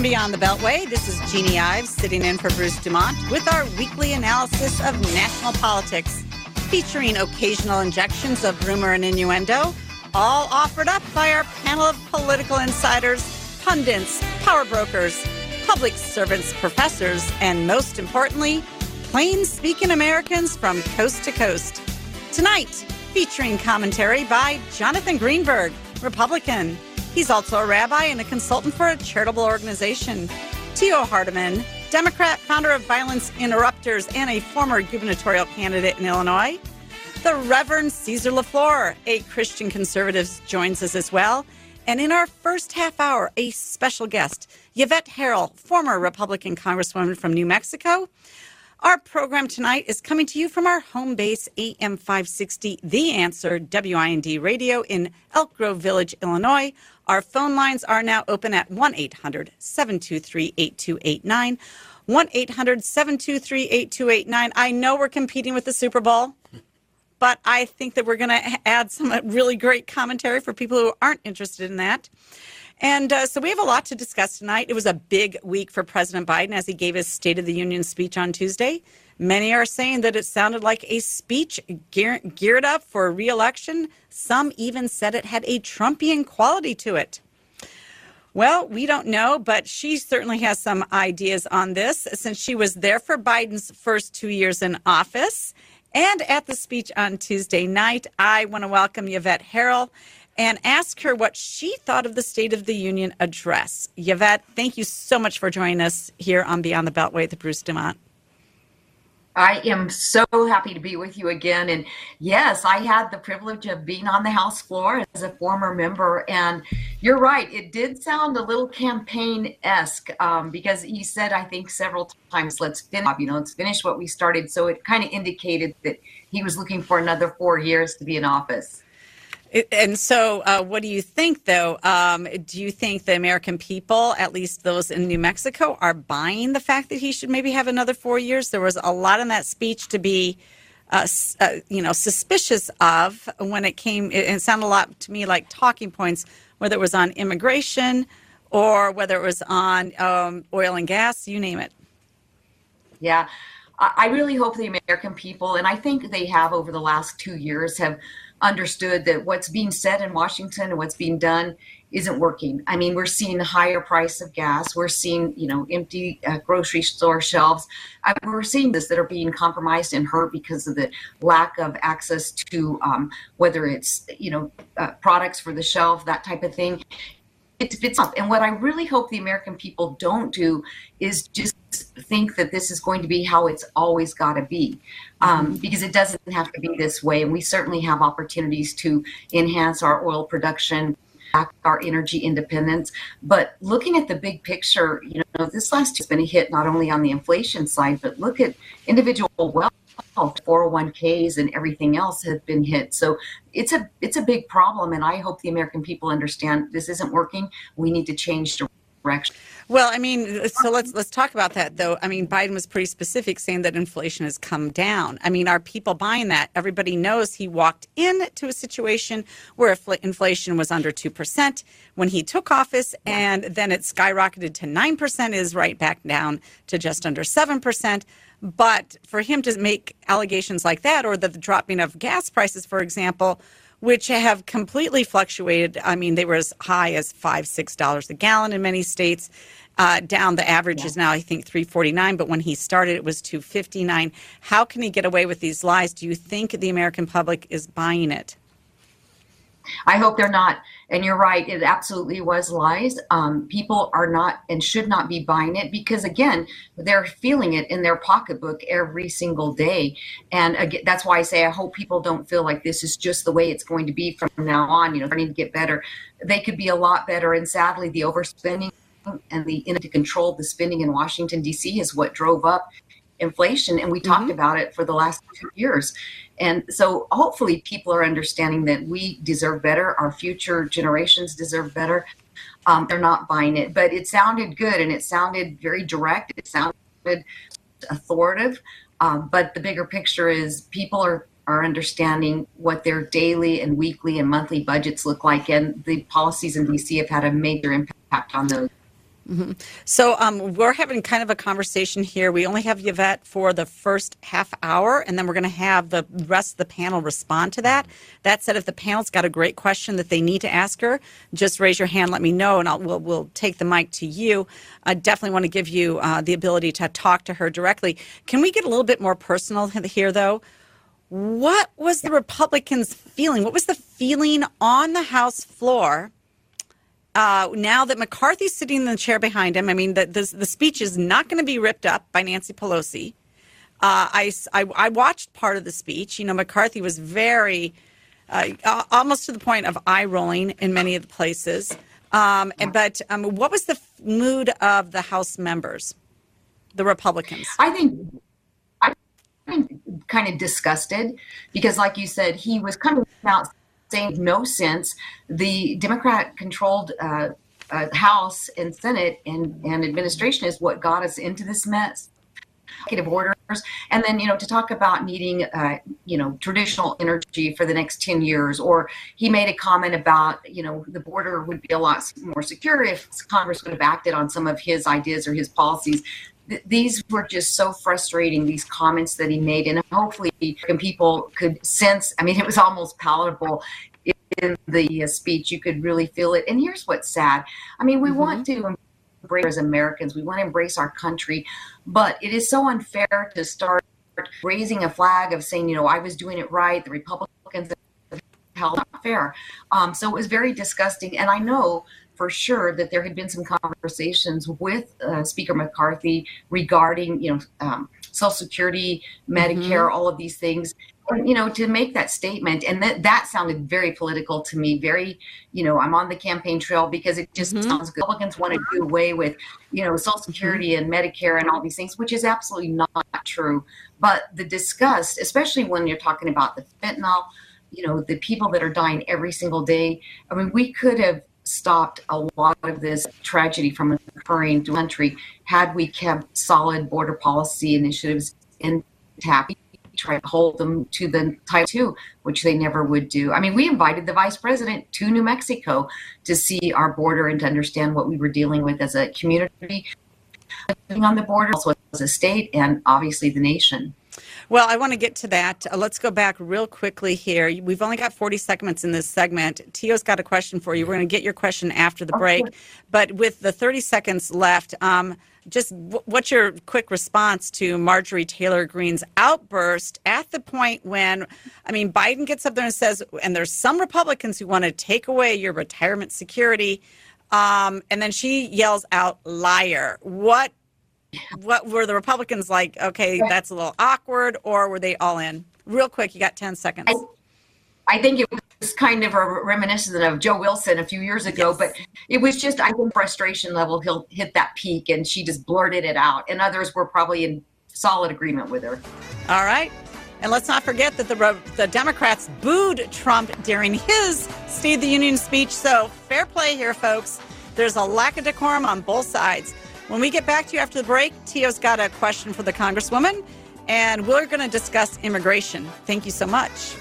From Beyond the Beltway, this is Jeannie Ives sitting in for Bruce Dumont with our weekly analysis of national politics, featuring occasional injections of rumor and innuendo, all offered up by our panel of political insiders, pundits, power brokers, public servants, professors, and most importantly, plain speaking Americans from coast to coast. Tonight, featuring commentary by Jonathan Greenberg, Republican. He's also a rabbi and a consultant for a charitable organization. Tio Hardiman, Democrat, founder of Violence Interrupters, and a former gubernatorial candidate in Illinois. The Reverend Caesar LaFleur, a Christian conservative, joins us as well. And in our first half hour, a special guest, Yvette Herrell, former Republican Congresswoman from New Mexico. Our program tonight is coming to you from our home base, AM 560, The Answer, WIND Radio in Elk Grove Village, Illinois. Our phone lines are now open at 1 800 723 8289. 1 800 723 8289. I know we're competing with the Super Bowl, but I think that we're going to add some really great commentary for people who aren't interested in that. And uh, so we have a lot to discuss tonight. It was a big week for President Biden as he gave his State of the Union speech on Tuesday. Many are saying that it sounded like a speech gear- geared up for reelection. Some even said it had a Trumpian quality to it. Well, we don't know, but she certainly has some ideas on this since she was there for Biden's first two years in office. And at the speech on Tuesday night, I want to welcome Yvette Herrell and ask her what she thought of the State of the Union address. Yvette, thank you so much for joining us here on Beyond the Beltway with Bruce Dumont. I am so happy to be with you again. And yes, I had the privilege of being on the House floor as a former member. And you're right, it did sound a little campaign esque um, because he said, I think, several times, let's finish, you know, let's finish what we started. So it kind of indicated that he was looking for another four years to be in office. And so, uh, what do you think, though? Um, do you think the American people, at least those in New Mexico, are buying the fact that he should maybe have another four years? There was a lot in that speech to be, uh, uh, you know, suspicious of when it came. It, it sounded a lot to me like talking points, whether it was on immigration or whether it was on um, oil and gas, you name it. Yeah. I really hope the American people, and I think they have over the last two years, have understood that what's being said in Washington and what's being done isn't working. I mean, we're seeing the higher price of gas. We're seeing, you know, empty uh, grocery store shelves. I we're seeing this that are being compromised and hurt because of the lack of access to um, whether it's, you know, uh, products for the shelf, that type of thing. It fits up. And what I really hope the American people don't do is just think that this is going to be how it's always got to be um, because it doesn't have to be this way. And we certainly have opportunities to enhance our oil production, our energy independence. But looking at the big picture, you know, this last year has been a hit not only on the inflation side, but look at individual wealth. 401ks and everything else have been hit. So it's a it's a big problem and I hope the American people understand this isn't working. We need to change direction. Well, I mean, uh, so let's um, let's talk about that though. I mean, Biden was pretty specific saying that inflation has come down. I mean, are people buying that? Everybody knows he walked into a situation where inflation was under 2% when he took office and then it skyrocketed to 9% is right back down to just under 7%. But for him to make allegations like that or the dropping of gas prices for example, which have completely fluctuated. I mean, they were as high as five, six dollars a gallon in many states. Uh, down the average yeah. is now I think 349, but when he started it was 259. How can he get away with these lies? Do you think the American public is buying it? I hope they're not. And you're right, it absolutely was lies. Um, people are not and should not be buying it because, again, they're feeling it in their pocketbook every single day. And again, that's why I say I hope people don't feel like this is just the way it's going to be from now on. You know, starting to get better. They could be a lot better. And sadly, the overspending and the inability to control the spending in Washington, D.C. is what drove up inflation. And we mm-hmm. talked about it for the last two years. And so hopefully people are understanding that we deserve better, our future generations deserve better. Um, they're not buying it, but it sounded good and it sounded very direct. It sounded authoritative. Um, but the bigger picture is people are are understanding what their daily and weekly and monthly budgets look like, and the policies in DC have had a major impact on those. Mm-hmm. So um, we're having kind of a conversation here. We only have Yvette for the first half hour, and then we're going to have the rest of the panel respond to that. That said, if the panel's got a great question that they need to ask her, just raise your hand, let me know, and I'll, we'll, we'll take the mic to you. I definitely want to give you uh, the ability to talk to her directly. Can we get a little bit more personal here, though? What was the Republicans' feeling? What was the feeling on the House floor? Uh, now that McCarthy's sitting in the chair behind him, I mean, the, the, the speech is not going to be ripped up by Nancy Pelosi. Uh, I, I, I, watched part of the speech. You know, McCarthy was very, uh, almost to the point of eye rolling in many of the places. Um, and, but um, what was the mood of the House members, the Republicans? I think, I think kind of disgusted because, like you said, he was coming out saying no sense. The Democrat controlled uh, uh, House and Senate and, and administration is what got us into this mess. Executive orders, and then you know to talk about needing uh, you know traditional energy for the next ten years, or he made a comment about you know the border would be a lot more secure if Congress would have acted on some of his ideas or his policies these were just so frustrating these comments that he made and hopefully people could sense i mean it was almost palatable in the uh, speech. You could really feel it. And here's what's sad. I mean we mm-hmm. want to embrace as americans. We want to embrace our country. But it is so unfair to start raising a flag of saying you know i was doing it right. The republicans held not fair. Um, so it was very disgusting. And i know for sure that there had been some conversations with uh, Speaker McCarthy regarding, you know, um, Social Security, Medicare, mm-hmm. all of these things. And, you know, to make that statement, and that that sounded very political to me. Very, you know, I'm on the campaign trail because it just mm-hmm. sounds good. Republicans want to do away with, you know, Social mm-hmm. Security mm-hmm. and Medicare and all these things, which is absolutely not true. But the disgust, especially when you're talking about the fentanyl, you know, the people that are dying every single day. I mean, we could have stopped a lot of this tragedy from occurring to country had we kept solid border policy initiatives intact try to hold them to the type two, which they never would do. I mean, we invited the vice president to New Mexico to see our border and to understand what we were dealing with as a community on the border, also as a state, and obviously the nation. Well, I want to get to that. Uh, let's go back real quickly here. We've only got 40 segments in this segment. Tio's got a question for you. We're going to get your question after the break. Okay. But with the 30 seconds left, um, just w- what's your quick response to Marjorie Taylor Greene's outburst at the point when, I mean, Biden gets up there and says, and there's some Republicans who want to take away your retirement security. Um, and then she yells out, liar. What what were the Republicans like? Okay, that's a little awkward, or were they all in? Real quick, you got ten seconds. I, I think it was kind of a reminiscent of Joe Wilson a few years ago, yes. but it was just I think frustration level he'll hit that peak, and she just blurted it out, and others were probably in solid agreement with her. All right. And let's not forget that the, the Democrats booed Trump during his State of the Union speech. So fair play here, folks. There's a lack of decorum on both sides. When we get back to you after the break, Tio's got a question for the Congresswoman, and we're going to discuss immigration. Thank you so much.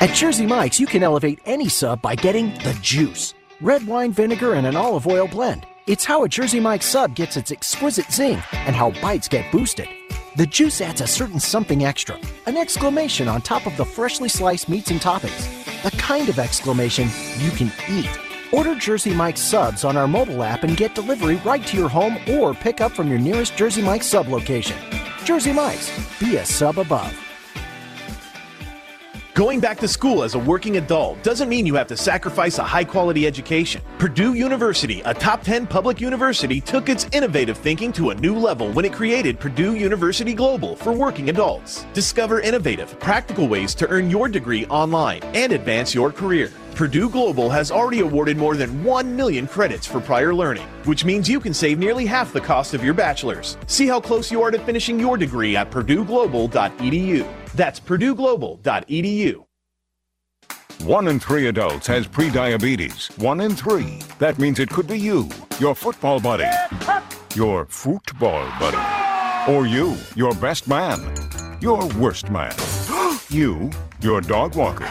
At Jersey Mike's, you can elevate any sub by getting the juice red wine vinegar and an olive oil blend. It's how a Jersey Mike's sub gets its exquisite zing and how bites get boosted. The juice adds a certain something extra, an exclamation on top of the freshly sliced meats and toppings. The kind of exclamation you can eat. Order Jersey Mike's subs on our mobile app and get delivery right to your home or pick up from your nearest Jersey Mike's sub location. Jersey Mike's, be a sub above. Going back to school as a working adult doesn't mean you have to sacrifice a high quality education. Purdue University, a top 10 public university, took its innovative thinking to a new level when it created Purdue University Global for working adults. Discover innovative, practical ways to earn your degree online and advance your career. Purdue Global has already awarded more than 1 million credits for prior learning, which means you can save nearly half the cost of your bachelor's. See how close you are to finishing your degree at purdueglobal.edu. That's purdueglobal.edu. One in three adults has prediabetes. One in three. That means it could be you, your football buddy, your football buddy Or you, your best man. Your worst man. you, your dog walker.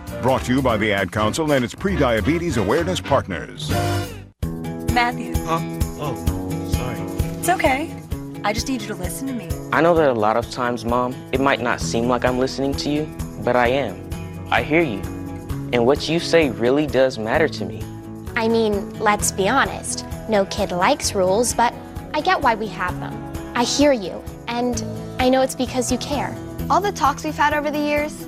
Brought to you by the Ad Council and its pre-diabetes Awareness Partners. Matthew. Huh? Oh, sorry. It's okay. I just need you to listen to me. I know that a lot of times, Mom, it might not seem like I'm listening to you, but I am. I hear you. And what you say really does matter to me. I mean, let's be honest. No kid likes rules, but I get why we have them. I hear you, and I know it's because you care. All the talks we've had over the years,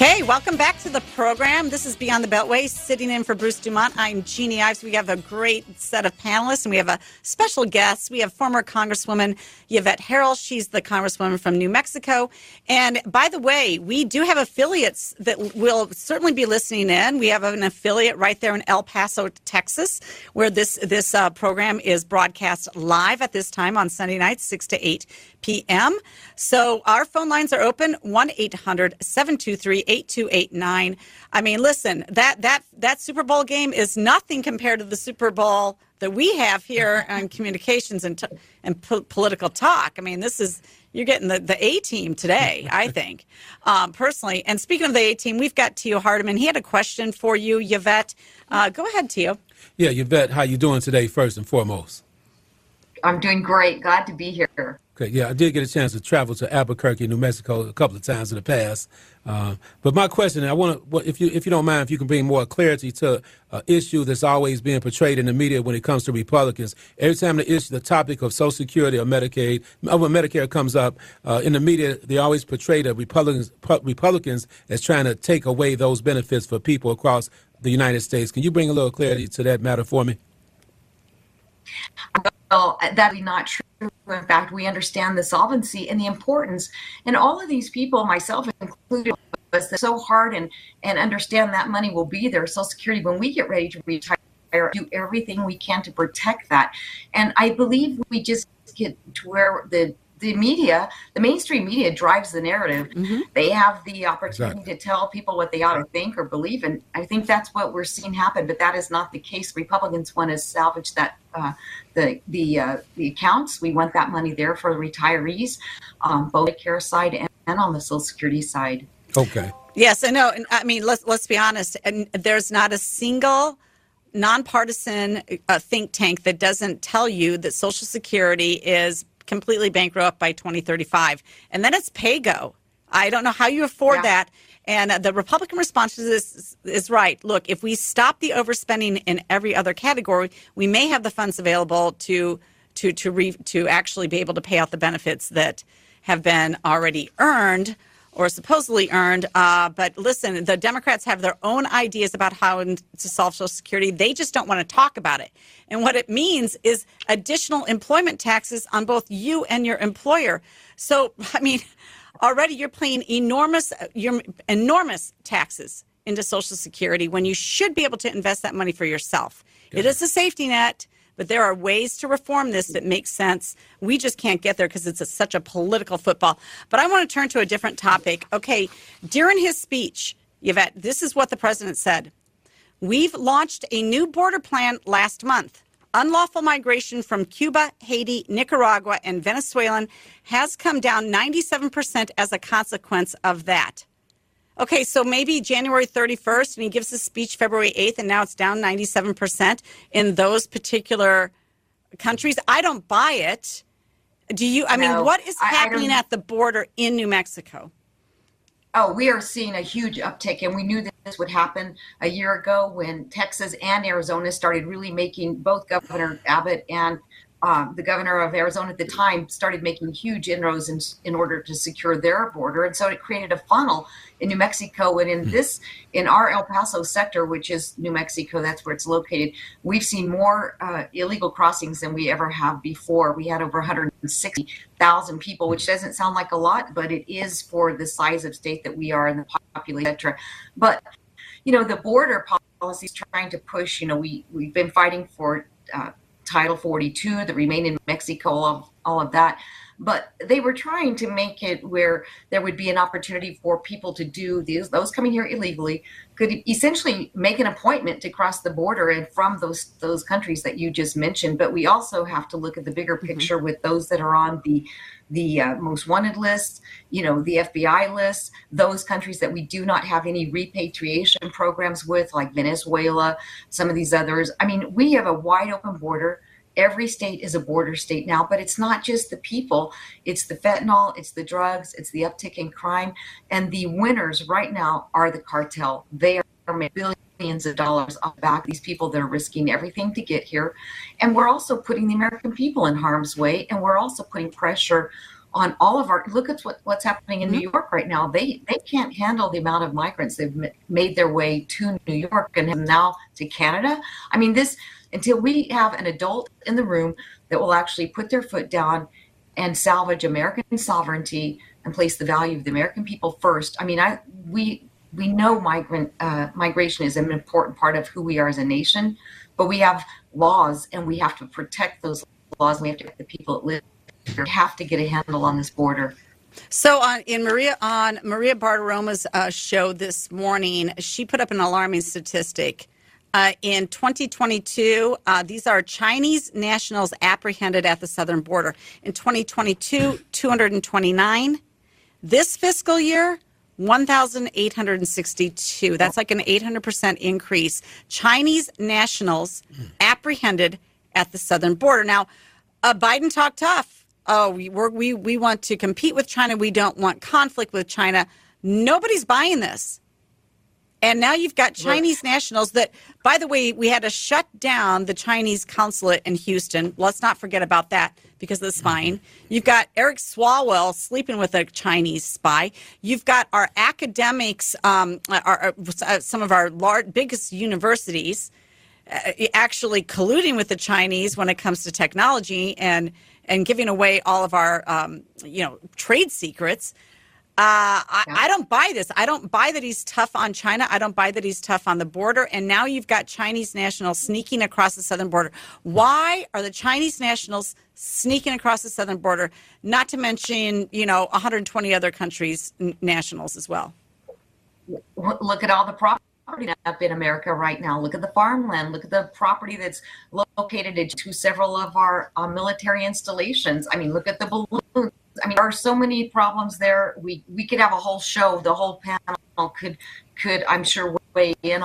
Okay, welcome back to the program. This is Beyond the Beltway. Sitting in for Bruce Dumont, I'm Jeannie Ives. We have a great set of panelists, and we have a special guest. We have former Congresswoman Yvette Herrell. She's the Congresswoman from New Mexico. And by the way, we do have affiliates that will certainly be listening in. We have an affiliate right there in El Paso, Texas, where this this uh, program is broadcast live at this time on Sunday nights, six to eight p.m. So our phone lines are open 1-800-723-8289. I mean, listen, that that that Super Bowl game is nothing compared to the Super Bowl that we have here on communications and t- and po- political talk. I mean, this is you're getting the, the A team today, I think, um, personally. And speaking of the A team, we've got Tio Hardiman. He had a question for you, Yvette. Uh, go ahead, Tio. Yeah, Yvette, how you doing today, first and foremost? I'm doing great. Glad to be here. Okay, yeah, I did get a chance to travel to Albuquerque, New Mexico, a couple of times in the past. Uh, but my question, I want to, if you if you don't mind, if you can bring more clarity to an issue that's always being portrayed in the media when it comes to Republicans. Every time the issue, the topic of Social Security or Medicaid, or when Medicare comes up uh, in the media, they always portray the Republicans Republicans as trying to take away those benefits for people across the United States. Can you bring a little clarity to that matter for me? Well, that is not true. In fact, we understand the solvency and the importance. And all of these people, myself included, was so hard and, and understand that money will be there. Social Security, when we get ready to retire, do everything we can to protect that. And I believe we just get to where the the media, the mainstream media drives the narrative. Mm-hmm. They have the opportunity exactly. to tell people what they ought to think or believe. And I think that's what we're seeing happen, but that is not the case. Republicans want to salvage that, uh, the, the, uh, the accounts. We want that money there for the retirees, um, both the care side and, and on the social security side. Okay. Yes, I know. And I mean, let's, let's be honest. And there's not a single nonpartisan uh, think tank that doesn't tell you that Social Security is completely bankrupt by 2035. And then it's pay go. I don't know how you afford yeah. that. And uh, the Republican response to this is, is, right. Look, if we stop the overspending in every other category, we may have the funds available to to to re, to actually be able to pay out the benefits that have been already earned or supposedly earned. Uh, but listen, the Democrats have their own ideas about how to solve Social Security. They just don't want to talk about it. And what it means is additional employment taxes on both you and your employer. So, I mean, already you're paying enormous, you're, enormous taxes into Social Security when you should be able to invest that money for yourself. It is a safety net. But there are ways to reform this that make sense. We just can't get there because it's a, such a political football. But I want to turn to a different topic. Okay, during his speech, Yvette, this is what the president said. We've launched a new border plan last month. Unlawful migration from Cuba, Haiti, Nicaragua, and Venezuelan has come down 97% as a consequence of that. Okay, so maybe January 31st, and he gives a speech February 8th, and now it's down 97% in those particular countries. I don't buy it. Do you? I mean, No, what is happening at the border in New Mexico? Oh, we are seeing a huge uptick, and we knew that this would happen a year ago when Texas and Arizona started really making both Governor Abbott and um, the governor of Arizona at the time started making huge inroads in, in order to secure their border, and so it created a funnel in New Mexico. And in this, in our El Paso sector, which is New Mexico, that's where it's located, we've seen more uh, illegal crossings than we ever have before. We had over 160,000 people, which doesn't sound like a lot, but it is for the size of state that we are and the population, et cetera. But you know, the border policy is trying to push. You know, we we've been fighting for uh, Title 42, the Remain in Mexico, all of, all of that. But they were trying to make it where there would be an opportunity for people to do these, those coming here illegally could essentially make an appointment to cross the border and from those those countries that you just mentioned. But we also have to look at the bigger picture with those that are on the the uh, most wanted list, you know, the FBI list, those countries that we do not have any repatriation programs with, like Venezuela, some of these others. I mean, we have a wide open border. Every state is a border state now, but it's not just the people, it's the fentanyl, it's the drugs, it's the uptick in crime. And the winners right now are the cartel. They are making billions of dollars on the back of these people that are risking everything to get here. And we're also putting the American people in harm's way, and we're also putting pressure on all of our look at what, what's happening in New mm-hmm. York right now. They they can't handle the amount of migrants they've ma- made their way to New York and now to Canada. I mean, this until we have an adult in the room that will actually put their foot down and salvage American sovereignty and place the value of the American people first. I mean, I we we know migrant uh, migration is an important part of who we are as a nation, but we have laws and we have to protect those laws. And we have to protect the people that live here. We have to get a handle on this border. So on in Maria on Maria Bartiromo's uh, show this morning, she put up an alarming statistic. Uh, in 2022, uh, these are Chinese nationals apprehended at the southern border. In 2022, 229. This fiscal year, 1,862. That's like an 800% increase. Chinese nationals apprehended at the southern border. Now, uh, Biden talked tough. Oh, we, we're, we we want to compete with China. We don't want conflict with China. Nobody's buying this. And now you've got Chinese nationals that, by the way, we had to shut down the Chinese consulate in Houston. Let's not forget about that because of the spying. You've got Eric Swalwell sleeping with a Chinese spy. You've got our academics, um, our, uh, some of our large, biggest universities uh, actually colluding with the Chinese when it comes to technology and and giving away all of our um, you know trade secrets. Uh, I, I don't buy this. I don't buy that he's tough on China. I don't buy that he's tough on the border. And now you've got Chinese nationals sneaking across the southern border. Why are the Chinese nationals sneaking across the southern border? Not to mention, you know, 120 other countries' n- nationals as well. Look at all the property up in America right now. Look at the farmland. Look at the property that's located to several of our uh, military installations. I mean, look at the balloons. I mean, there are so many problems there. We we could have a whole show. The whole panel could could I'm sure weigh in.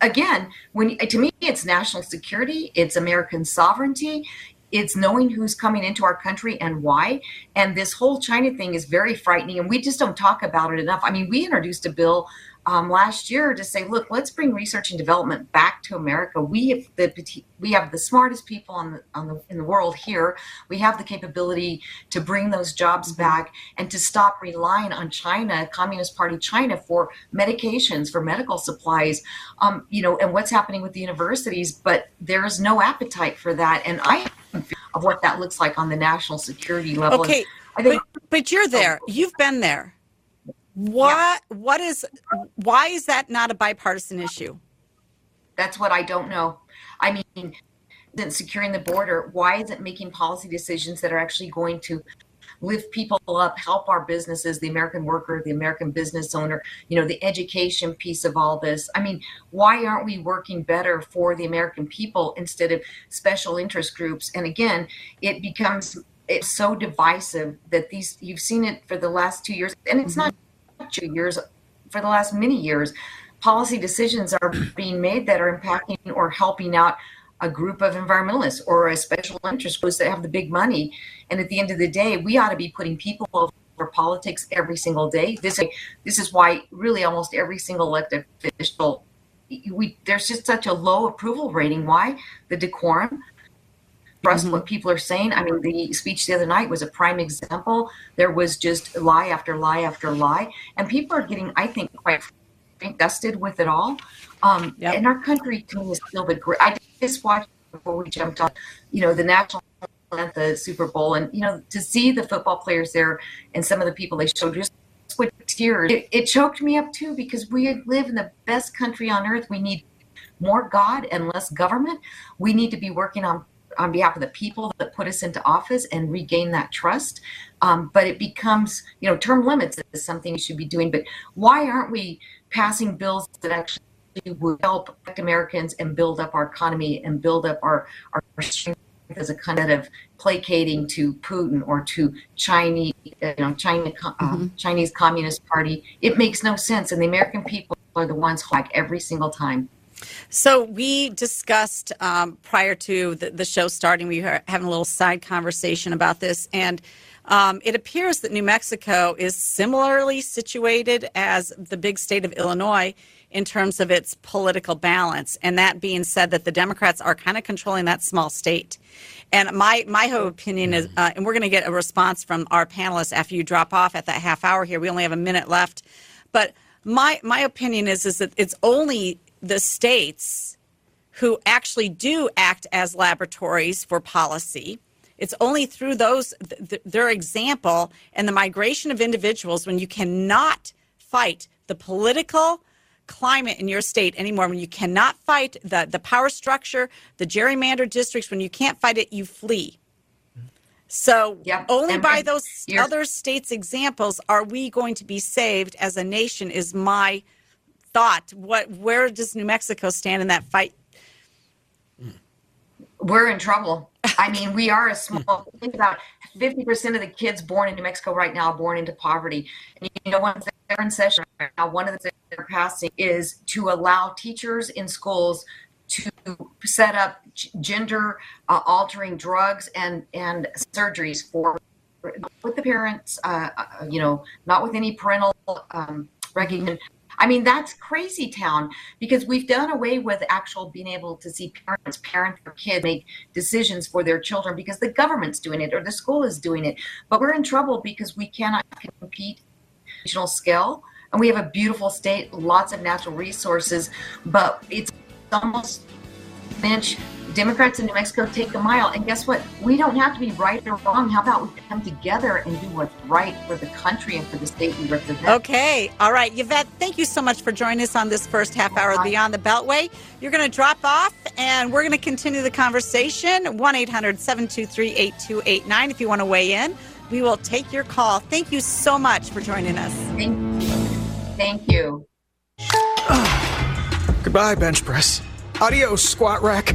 Again, when to me it's national security, it's American sovereignty, it's knowing who's coming into our country and why. And this whole China thing is very frightening, and we just don't talk about it enough. I mean, we introduced a bill um, last year to say, look, let's bring research and development back to America. We have the we have the smartest people on the, on the in the world here. We have the capability to bring those jobs back and to stop relying on China, Communist Party China, for medications, for medical supplies. Um, you know, and what's happening with the universities, but there is no appetite for that. And I of what that looks like on the national security level. Okay, I think, but, but you're there. You've been there. What what is why is that not a bipartisan issue? That's what I don't know. I mean, isn't securing the border? Why isn't making policy decisions that are actually going to lift people up, help our businesses, the American worker, the American business owner, you know, the education piece of all this. I mean, why aren't we working better for the American people instead of special interest groups? And again, it becomes it's so divisive that these you've seen it for the last two years, and it's not two years, for the last many years. Policy decisions are being made that are impacting or helping out a group of environmentalists or a special interest groups that have the big money. And at the end of the day, we ought to be putting people over politics every single day. This this is why really almost every single elected official we there's just such a low approval rating. Why? The decorum. Trust what people are saying. I mean, the speech the other night was a prime example. There was just lie after lie after lie, and people are getting, I think, quite disgusted with it all. Um, yep. And our country, to me, is still the great. I just watched before we jumped on, you know, the national at the Super Bowl, and you know, to see the football players there and some of the people they showed just with tears, it, it choked me up too because we live in the best country on earth. We need more God and less government. We need to be working on on behalf of the people that put us into office and regain that trust. Um, but it becomes, you know, term limits is something you should be doing. But why aren't we passing bills that actually would help Americans and build up our economy and build up our, our strength as a kind of placating to Putin or to Chinese, you know, China, uh, mm-hmm. Chinese Communist Party. It makes no sense, and the American people are the ones who like every single time. So we discussed um, prior to the, the, show starting, we were having a little side conversation about this, and um, it appears that New Mexico is similarly situated as the big state of Illinois in terms of its political balance. And that being said, that the Democrats are kind of controlling that small state. And my my whole opinion is, uh, and we're going to get a response from our panelists after you drop off at that half hour here. We only have a minute left, but my my opinion is is that it's only the states who actually do act as laboratories for policy. It's only through those th- their example and the migration of individuals when you cannot fight the political climate in your state anymore when you cannot fight the, the power structure the gerrymandered districts when you can't fight it you flee so yep. only and, by those other states examples are we going to be saved as a nation is my thought. What? Where does New Mexico stand in that fight? We're in trouble. I mean, we are a small. think about fifty percent of the kids born in New Mexico right now are born into poverty. And you know, one they're in session right now, one of the things they're passing is to allow teachers in schools to set up gender uh, altering drugs and and surgeries for with the parents. Uh, uh, you know, not with any parental um, recognition, I mean, that's crazy town because we've done away with actual being able to see parents parent their kids make decisions for their children because the government's doing it or the school is doing it. But we're in trouble because we cannot compete regional scale. And we have a beautiful state, lots of natural resources, but it's almost inch Democrats in New Mexico take the mile. And guess what? We don't have to be right or wrong. How about we come together and do what's right for the country and for the state we represent? Okay. All right. Yvette, thank you so much for joining us on this first half hour of Beyond the Beltway. You're going to drop off and we're going to continue the conversation. 1 800 723 8289 if you want to weigh in. We will take your call. Thank you so much for joining us. Thank you. Thank you. Goodbye, bench press. Adios, squat rack.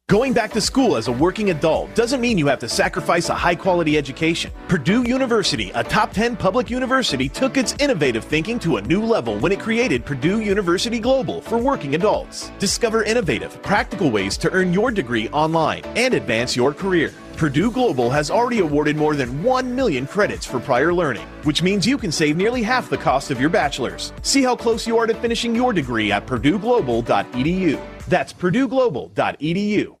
Going back to school as a working adult doesn't mean you have to sacrifice a high quality education. Purdue University, a top 10 public university, took its innovative thinking to a new level when it created Purdue University Global for working adults. Discover innovative, practical ways to earn your degree online and advance your career. Purdue Global has already awarded more than 1 million credits for prior learning, which means you can save nearly half the cost of your bachelor's. See how close you are to finishing your degree at purdueglobal.edu. That's purdueglobal.edu.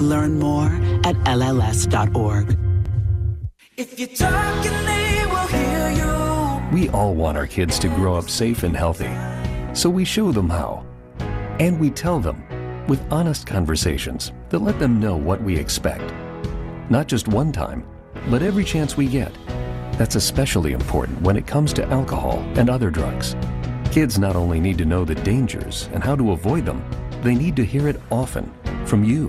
Learn more at LLS.org. If you're talking, they will hear you. We all want our kids to grow up safe and healthy, so we show them how. And we tell them with honest conversations that let them know what we expect. Not just one time, but every chance we get. That's especially important when it comes to alcohol and other drugs. Kids not only need to know the dangers and how to avoid them, they need to hear it often from you.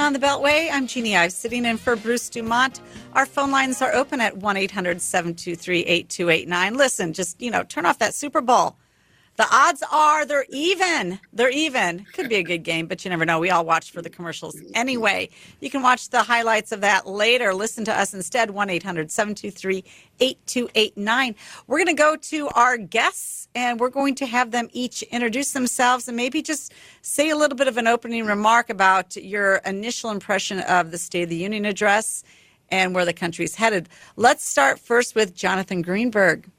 Beyond the Beltway. I'm Jeannie Ives sitting in for Bruce Dumont. Our phone lines are open at 1 800 723 8289. Listen, just, you know, turn off that Super Bowl. The odds are they're even. They're even. Could be a good game, but you never know. We all watch for the commercials anyway. You can watch the highlights of that later. Listen to us instead, 1 800 723 8289. We're going to go to our guests and we're going to have them each introduce themselves and maybe just say a little bit of an opening remark about your initial impression of the State of the Union address and where the country's headed. Let's start first with Jonathan Greenberg.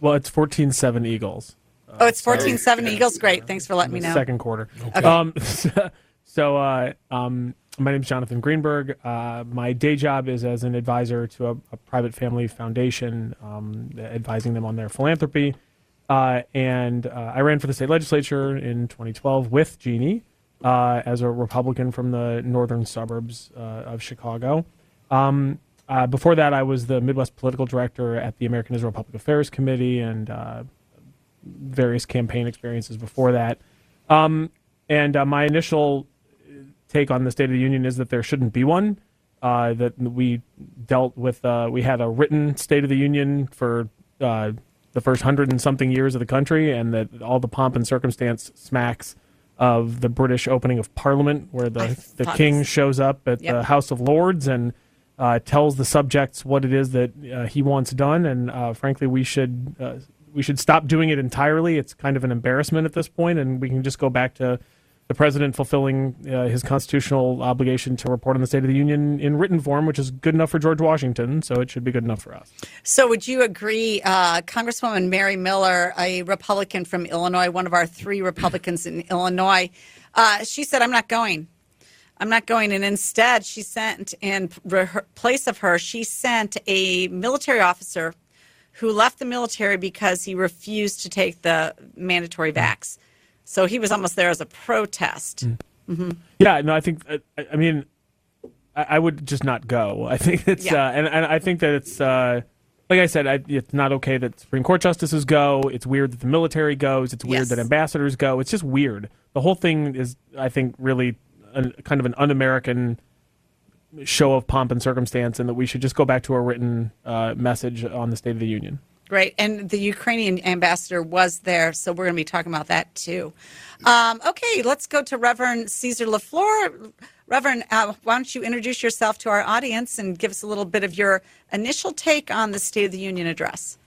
Well, it's 14 7 Eagles. Oh, it's 14 7 Eagles. Great. Thanks for letting me know. Second quarter. Okay. Um, so, uh, um, my name is Jonathan Greenberg. Uh, my day job is as an advisor to a, a private family foundation, um, advising them on their philanthropy. Uh, and uh, I ran for the state legislature in 2012 with Jeannie uh, as a Republican from the northern suburbs uh, of Chicago. Um, uh, before that, I was the Midwest political director at the American Israel Public Affairs Committee and uh, various campaign experiences before that. Um, and uh, my initial take on the State of the Union is that there shouldn't be one. Uh, that we dealt with, uh, we had a written State of the Union for uh, the first hundred and something years of the country, and that all the pomp and circumstance smacks of the British opening of Parliament, where the, the king this- shows up at the House of Lords and uh, tells the subjects what it is that uh, he wants done. And uh, frankly, we should uh, we should stop doing it entirely. It's kind of an embarrassment at this point, and we can just go back to the president fulfilling uh, his constitutional obligation to report on the State of the Union in written form, which is good enough for George Washington. So it should be good enough for us. So, would you agree, uh, Congresswoman Mary Miller, a Republican from Illinois, one of our three Republicans in Illinois, uh, she said, I'm not going. I'm not going. And instead, she sent, in place of her, she sent a military officer who left the military because he refused to take the mandatory vax. So he was almost there as a protest. hmm Yeah, no, I think. I, I mean, I, I would just not go. I think it's, Yeah. uh, and, and I think that it's, uh, like I said, I, it's not okay that Supreme Court justices go. It's weird that the military goes. It's weird Yes. that ambassadors go. It's just weird. The whole thing is, I think, really an, kind of an un-American show of pomp and circumstance, and that we should just go back to a written uh, message on the State of the Union. Great. And the Ukrainian ambassador was there, so we're going to be talking about that too. Um, okay, let's go to Reverend Caesar LaFleur. Reverend, uh, why don't you introduce yourself to our audience and give us a little bit of your initial take on the State of the Union address?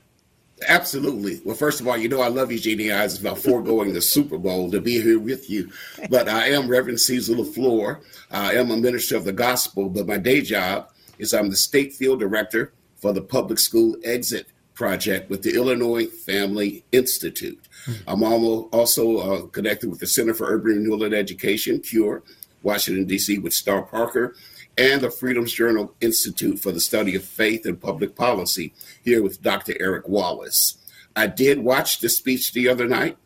Absolutely. Well, first of all, you know I love you, Jeannie. It's about foregoing the Super Bowl to be here with you. But I am Reverend Caesar LeFlore. I am a minister of the gospel, but my day job is I'm the state field director for the Public School Exit Project with the Illinois Family Institute. I'm also uh, connected with the Center for Urban Renewal and Education, CURE, Washington, D.C., with Star Parker, and the Freedom's Journal Institute for the Study of Faith and Public Policy here with Dr. Eric Wallace. I did watch the speech the other night.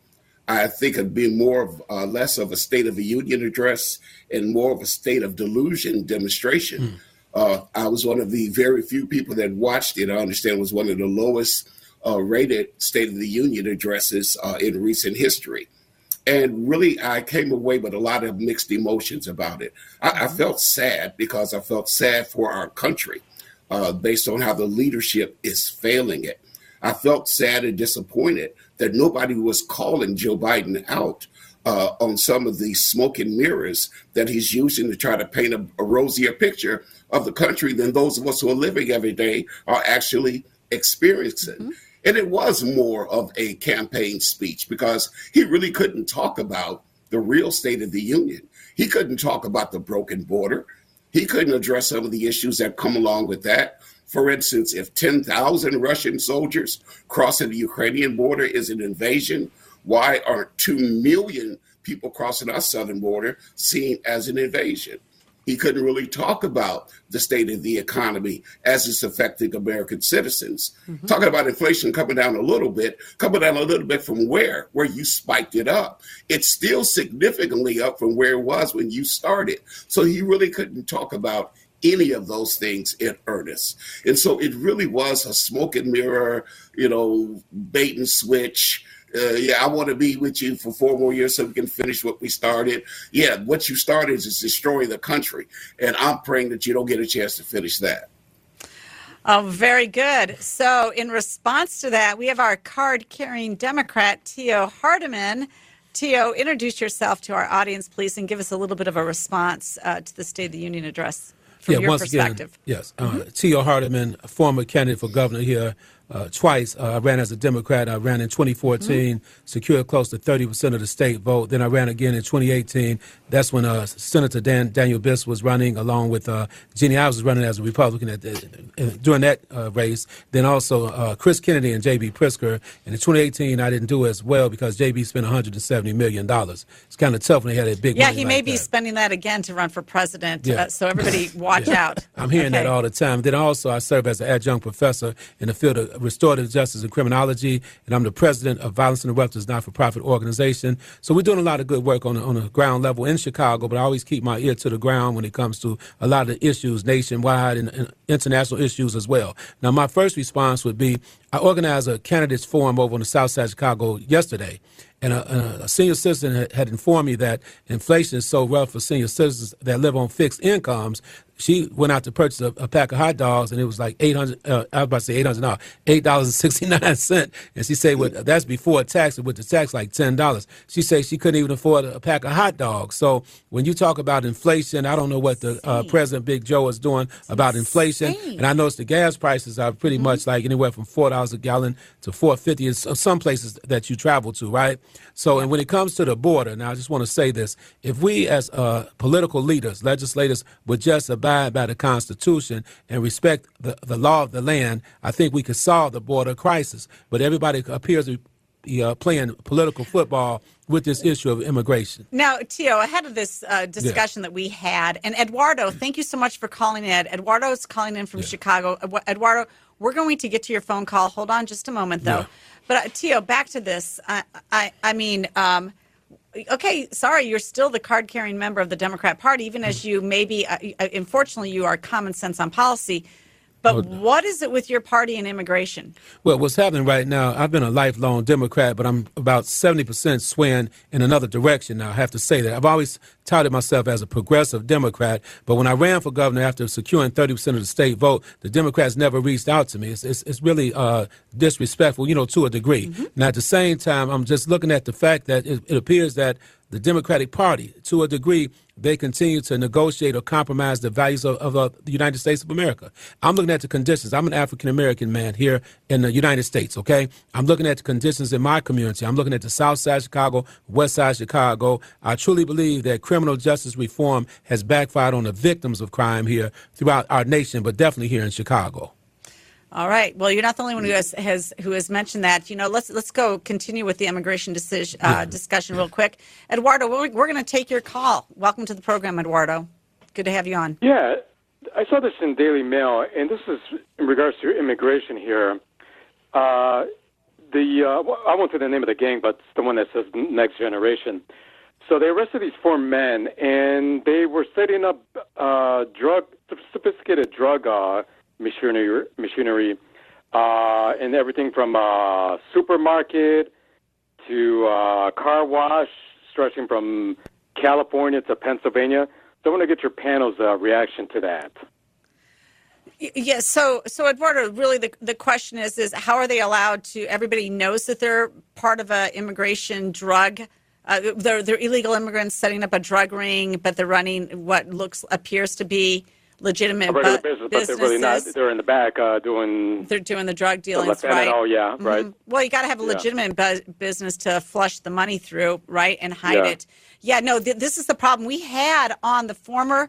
I think it'd be more of uh, less of a State of the Union address and more of a state of delusion demonstration. Mm. Uh, I was one of the very few people that watched it. I understand was one of the lowest uh, rated State of the Union addresses uh, in recent history. And really, I came away with a lot of mixed emotions about it. I, I mm-hmm. felt sad because I felt sad for our country uh, based on how the leadership is failing it. I felt sad and disappointed that nobody was calling Joe Biden out uh, on some of these smoke and mirrors that he's using to try to paint a, a rosier picture of the country than those of us who are living every day are actually experiencing. Mm-hmm. And it was more of a campaign speech because he really couldn't talk about the real state of the union. He couldn't talk about the broken border. He couldn't address some of the issues that come along with that. For instance, if 10,000 Russian soldiers crossing the Ukrainian border is an invasion, why aren't 2 million people crossing our southern border seen as an invasion? He couldn't really talk about the state of the economy as it's affecting American citizens. Mm-hmm. Talking about inflation coming down a little bit, coming down a little bit from where? Where you spiked it up. It's still significantly up from where it was when you started. So he really couldn't talk about any of those things in earnest. And so it really was a smoke and mirror, you know, bait and switch uh, yeah, I want to be with you for four more years so we can finish what we started. Yeah, what you started is destroying the country. And I'm praying that you don't get a chance to finish that. Oh, very good. So, in response to that, we have our card carrying Democrat, Tio Hardiman. Tio, introduce yourself to our audience, please, and give us a little bit of a response uh, to the State of the Union address from yeah, your once perspective. Again, yes. Uh, mm-hmm. Tio Hardiman, former candidate for governor here uh, twice. Uh, I ran as a Democrat. I ran in 2014, mm-hmm. secured close to 30% of the state vote. Then I ran again in 2018. That's when uh, Senator Dan, Daniel Biss was running, along with uh, Jeannie Ives was running as a Republican at the, uh, during that uh, race. Then also Chris Kennedy and J.B. Pritzker. And in 2018, I didn't do as well because J.B. spent 170 million dollars. It's kind of tough when they had a big. Yeah, he like may be that. spending that again to run for president. Yeah. so everybody, watch yeah. out. I'm hearing okay. that all the time. Then also, I serve as an adjunct professor in the field of restorative justice and criminology, and I'm the president of Violence Interrupters not-for-profit organization. So we're doing a lot of good work on on a ground level in Chicago, but I always keep my ear to the ground when it comes to a lot of the issues nationwide and, and international issues as well. Now, my first response would be I organized a candidates forum over on the south side of Chicago yesterday. And a, a, senior citizen had informed me that inflation is so rough for senior citizens that live on fixed incomes she went out to purchase a, a, pack of hot dogs, and it was like eight hundred. Uh, I was about to say eight hundred dollars, eight dollars and sixty nine cent. And she said, "Well, that's before tax. And with the tax, like ten dollars." She said she couldn't even afford a, pack of hot dogs. So when you talk about inflation, I don't know what the uh, President Big Joe is doing about inflation. And I noticed the gas prices are pretty mm-hmm. much like anywhere from four dollars a gallon to four fifty in some places that you travel to, right? So, and when it comes to the border, now I just want to say this: if we as uh, political leaders, legislators, would just about abide by the Constitution and respect the, the law of the land, I think we could solve the border crisis. But everybody appears to be uh, playing political football with this issue of immigration. Now, Tio, ahead of this uh, discussion yeah. that we had, and Eduardo, thank you so much for calling in. Eduardo is calling in from yeah. Chicago. Eduardo, we're going to get to your phone call. Hold on just a moment, though. Yeah. But uh, Tio, back to this. I, I, I mean, um, okay, sorry, you're still the card carrying member of the Democrat Party, even as you maybe, uh, uh, unfortunately, you are common sense on policy. But what is it with your party and immigration? Well, what's happening right now, I've been a lifelong Democrat, but I'm about 70% swaying in another direction now. I have to say that. I've always touted myself as a progressive Democrat, but when I ran for governor after securing 30% of the state vote, the Democrats never reached out to me. It's, it's, it's really uh, disrespectful, you know, to a degree. Mm-hmm. Now, at the same time, I'm just looking at the fact that it, it appears that the Democratic Party. To a degree, they continue to negotiate or compromise the values of, of uh, the United States of America. I'm looking at the conditions. I'm an African American man here in the United States, okay? I'm looking at the conditions in my community. I'm looking at the South Side Chicago, West Side Chicago. I truly believe that criminal justice reform has backfired on the victims of crime here throughout our nation, but definitely here in Chicago. All right. Well, you're not the only one who has, has who has mentioned that. You know, let's let's go continue with the immigration decision uh, discussion real quick. Eduardo, we're, we're going to take your call. Welcome to the program, Eduardo. Good to have you on. Yeah, I saw this in Daily Mail, and this is in regards to immigration here. Uh, the uh, I won't say the name of the gang, but it's the one that says Next Generation. So they arrested these four men, and they were setting up uh, drug, sophisticated drug uh, machinery, machinery, uh, and everything from uh, supermarket to uh, car wash, stretching from California to Pennsylvania. So I want to get your panel's uh, reaction to that. Yes. so, so Eduardo, really, the the question is, is how are they allowed to? Everybody knows that they're part of a immigration drug. Uh, they're they're illegal immigrants setting up a drug ring, but they're running what looks appears to be legitimate A regular bu- business, but they're really not. They're in the back uh, doing They're doing the drug the dealings, right? fentanyl, yeah, right. Mhm. Well, you got to have a Yeah. legitimate bu- business to flush the money through, right, and hide Yeah. it. Yeah, no, th- this is the problem we had on the former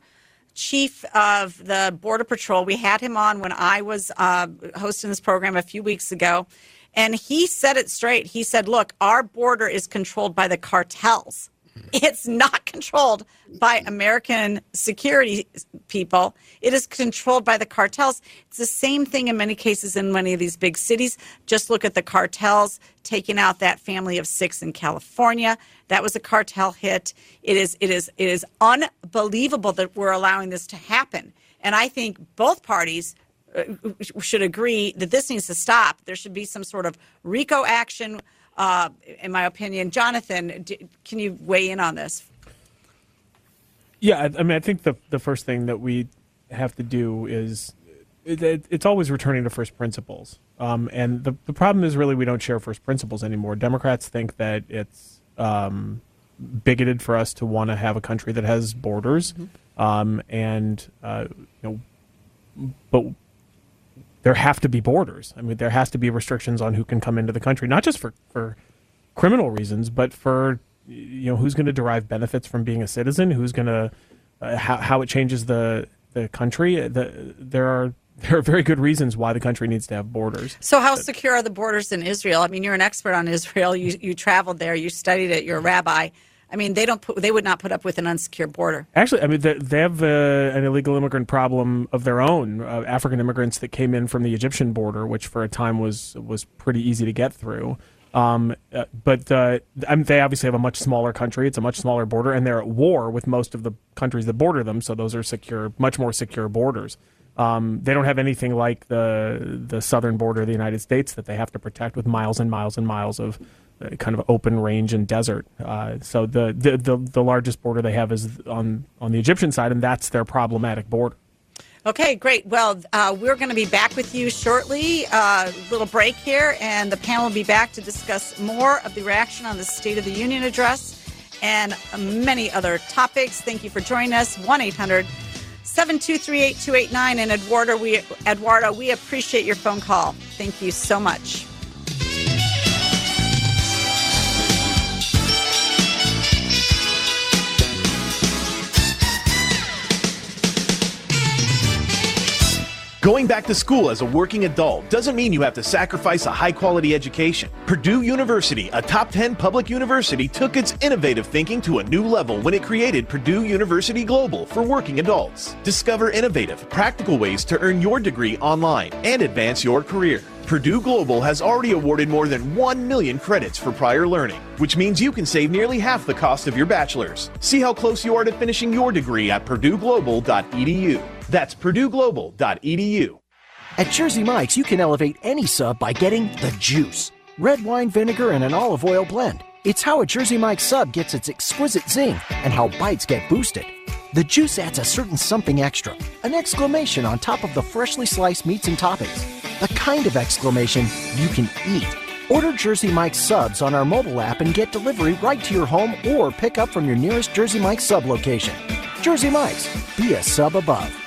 chief of the border patrol. We had him on when I was uh, hosting this program a few weeks ago, and he said it straight. He said, "Look, our border is controlled by the cartels." It's not controlled by American security people. It is controlled by the cartels. It's the same thing in many cases in many of these big cities. Just look at the cartels taking out that family of six in California. That was a cartel hit. It is it is it is unbelievable that we're allowing this to happen. And I think both parties uh, should agree that this needs to stop. There should be some sort of RICO action, uh, in my opinion. Jonathan, d- can you weigh in on this? Yeah, I, I mean, I think the the first thing that we have to do is it, it, it's always returning to first principles. Um, and the the problem is really we don't share first principles anymore. Democrats think that it's um, bigoted for us to want to have a country that has borders, um, and uh, you know, but there have to be borders. I mean, there has to be restrictions on who can come into the country, not just for for criminal reasons, but for you know who's going to derive benefits from being a citizen, who's going to uh, how how it changes the the country. The, there are there are very good reasons why the country needs to have borders. So, how secure are the borders in Israel? I mean, you're an expert on Israel. You you traveled there. You studied it. You're a rabbi. I mean, they don't put, they would not put up with an unsecure border. Actually, I mean, they, they have uh, an illegal immigrant problem of their own. Uh, African immigrants that came in from the Egyptian border, which for a time was was pretty easy to get through. Um, uh, but uh, I mean, they obviously have a much smaller country. It's a much smaller border, and they're at war with most of the countries that border them. So those are secure, much more secure borders. Um, they don't have anything like the the southern border of the United States that they have to protect with miles and miles and miles of kind of open range and desert. Uh, so the, the the the largest border they have is on on the Egyptian side, and that's their problematic border. Okay, great. Well, uh, we're going to be back with you shortly. Uh, little break here, and the panel will be back to discuss more of the reaction on the State of the Union address and many other topics. Thank you for joining us. 1 800 723 8289. And Eduardo we, Eduardo, we appreciate your phone call. Thank you so much. Going back to school as a working adult doesn't mean you have to sacrifice a high quality education. Purdue University, a top 10 public university, took its innovative thinking to a new level when it created Purdue University Global for working adults. Discover innovative, practical ways to earn your degree online and advance your career. Purdue Global has already awarded more than 1 million credits for prior learning, which means you can save nearly half the cost of your bachelor's. See how close you are to finishing your degree at purdueglobal.edu. That's purdueglobal.edu. At Jersey Mike's, you can elevate any sub by getting the juice red wine vinegar and an olive oil blend. It's how a Jersey Mike's sub gets its exquisite zing and how bites get boosted. The juice adds a certain something extra, an exclamation on top of the freshly sliced meats and toppings. The kind of exclamation you can eat. Order Jersey Mike's subs on our mobile app and get delivery right to your home or pick up from your nearest Jersey Mike's sub location. Jersey Mike's, be a sub above.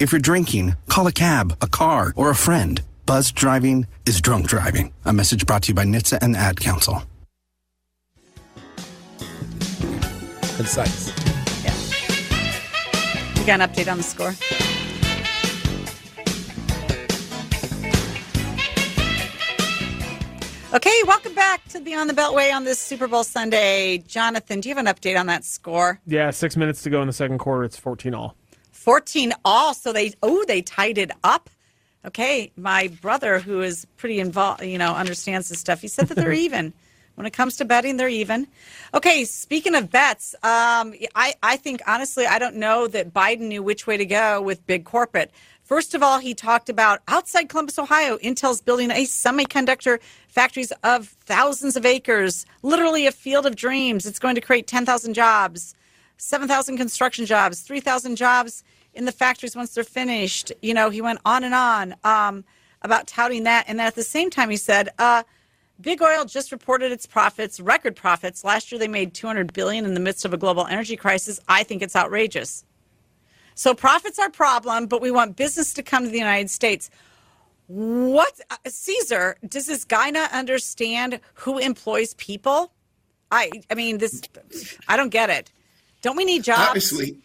If you're drinking, call a cab, a car, or a friend. Buzz driving is drunk driving. A message brought to you by NHTSA and the Ad Council. Concise. Yeah. You got an update on the score? Okay, welcome back to Beyond the Beltway on this Super Bowl Sunday. Jonathan, do you have an update on that score? Yeah, six minutes to go in the second quarter. It's 14 all. 14 all. So they, oh, they tied it up. Okay. My brother, who is pretty involved, you know, understands this stuff, he said that they're even. When it comes to betting, they're even. Okay, speaking of bets, um, I, I think honestly, I don't know that Biden knew which way to go with big corporate. First of all, he talked about outside Columbus, Ohio, Intel's building a semiconductor factories of thousands of acres, literally a field of dreams. It's going to create 10,000 jobs, 7,000 construction jobs, 3,000 jobs in the factories once they're finished. You know, he went on and on um, about touting that. And then at the same time, he said, uh, Big oil just reported its profits, record profits. Last year they made 200 billion in the midst of a global energy crisis. I think it's outrageous. So profits are a problem, but we want business to come to the United States. What uh, Caesar, does this guy not understand who employs people? I I mean this I don't get it. Don't we need jobs? Obviously,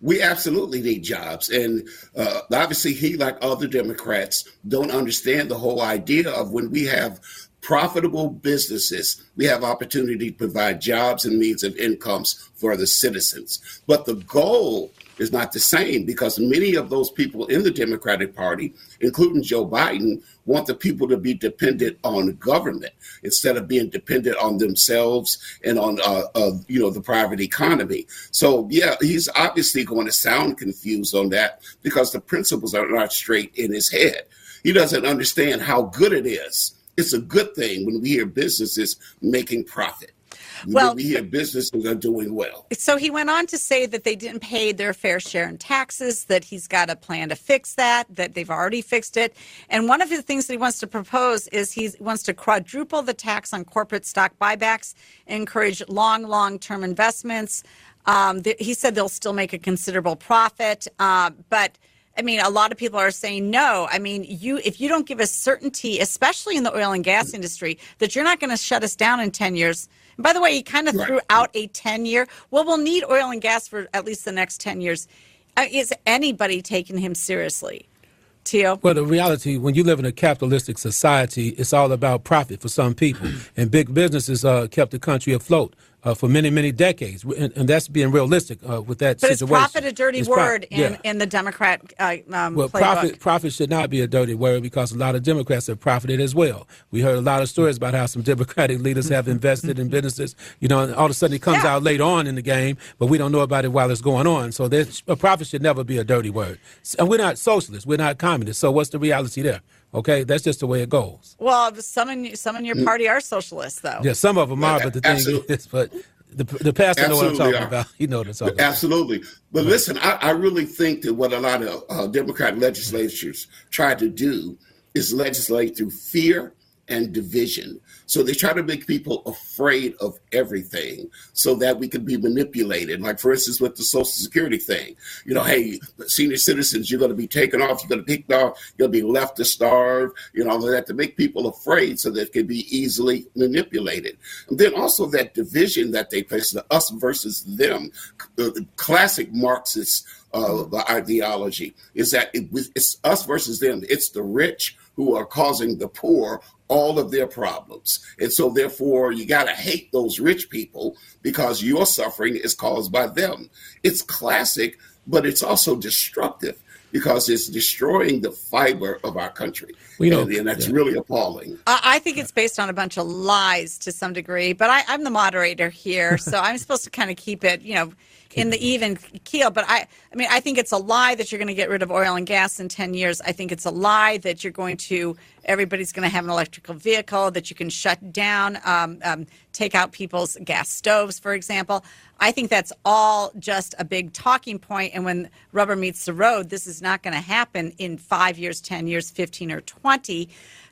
we absolutely need jobs. And uh, obviously, he, like other Democrats, don't understand the whole idea of when we have profitable businesses, we have opportunity to provide jobs and means of incomes for the citizens. But the goal is not the same because many of those people in the Democratic Party, including Joe Biden, want the people to be dependent on government instead of being dependent on themselves and on uh, uh, you know the private economy. So yeah, he's obviously going to sound confused on that because the principles are not straight in his head. He doesn't understand how good it is. It's a good thing when we hear businesses making profit well, we hear businesses are doing well. So he went on to say that they didn't pay their fair share in taxes, that he's got a plan to fix that, that they've already fixed it. And one of the things that he wants to propose is he wants to quadruple the tax on corporate stock buybacks, encourage long, long term investments. Um, th- he said they'll still make a considerable profit, uh, but. I mean, a lot of people are saying no. I mean, you if you don't give us certainty, especially in the oil and gas industry, that you're not going to shut us down in 10 years, by the way, he kind of right. threw out a 10 year. Well, we'll need oil and gas for at least the next 10 years. Uh, is anybody taking him seriously? Tio? Well, the reality, when you live in a capitalistic society, it's all about profit for some people. and big businesses uh, kept the country afloat uh, for many, many decades, and, and that's being realistic uh, with that But situation. is profit a dirty It's pro- word in, yeah. in the Democrat uh, um, Well, playbook? profit profit should not be a dirty word because a lot of Democrats have profited as well. We heard a lot of stories about how some Democratic leaders have invested in businesses. You know, and all of a sudden it comes out later on in the game, but we don't know about it while it's going on. So a profit should never be a dirty word. And we're not socialists. We're not communists. So what's the reality there? Okay, that's just the way it goes. Well, some in some in your Mm. party are socialists, though. Yeah, some of them are, but the thing Absolutely. is, but the the pastor know what I'm talking are. about. He knows what I'm talking about. Absolutely. But listen, I, I really think that what a lot of uh, Democrat legislatures try to do is legislate through fear and division. So they try to make people afraid of everything so that we can be manipulated. Like, for instance, with the Social Security thing, you know, hey, senior citizens, you're going to be taken off, you're going to be picked off, you'll be left to starve, you know, that to make people afraid so that it can be easily manipulated. And then also that division that they place, the us versus them, the the classic Marxist uh, ideology is that it, it's us versus them. It's the rich who are causing the poor all of their problems. And so, therefore, you got to hate those rich people because your suffering is caused by them. It's classic, but it's also destructive because it's destroying the fiber of our country. We know- and, and that's yeah. really appalling. I I think it's based on a bunch of lies to some degree, but I, I'm the moderator here, so I'm supposed to kind of keep it, you know, in the even keel. But I, I mean, I think it's a lie that you're going to get rid of oil and gas in 10 years. I think it's a lie that you're going to, everybody's going to have an electrical vehicle, that you can shut down, um, um, take out people's gas stoves, for example. I think that's all just a big talking point. And when rubber meets the road, this is not going to happen in five years, 10 years, 15 or 20.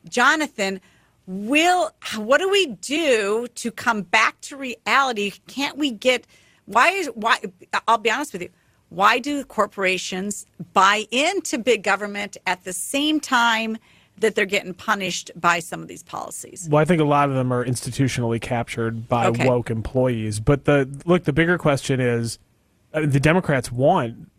Jonathan, will what do we do to come back to reality? Can't we get why is why I'll be honest with you. Why do corporations buy into big government at the same time that they're getting punished by some of these policies? Well, I think a lot of them are institutionally captured by Okay. woke employees. But the look, the bigger question is, uh, the Democrats want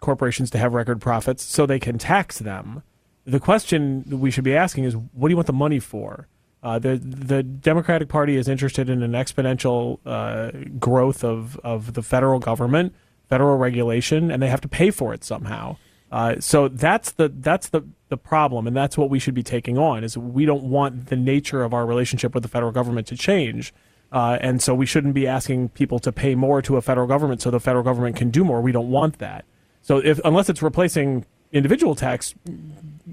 corporations to have record profits so they can tax them. The question we should be asking is, what do you want the money for? Uh, the the Democratic Party is interested in an exponential uh, growth of, of the federal government, federal regulation, and they have to pay for it somehow. Uh, so that's the that's the the problem, and that's what we should be taking on. Is we don't want the nature of our relationship with the federal government to change, uh, and so we shouldn't be asking people to pay more to a federal government so the federal government can do more. We don't want that. So if unless it's replacing individual tax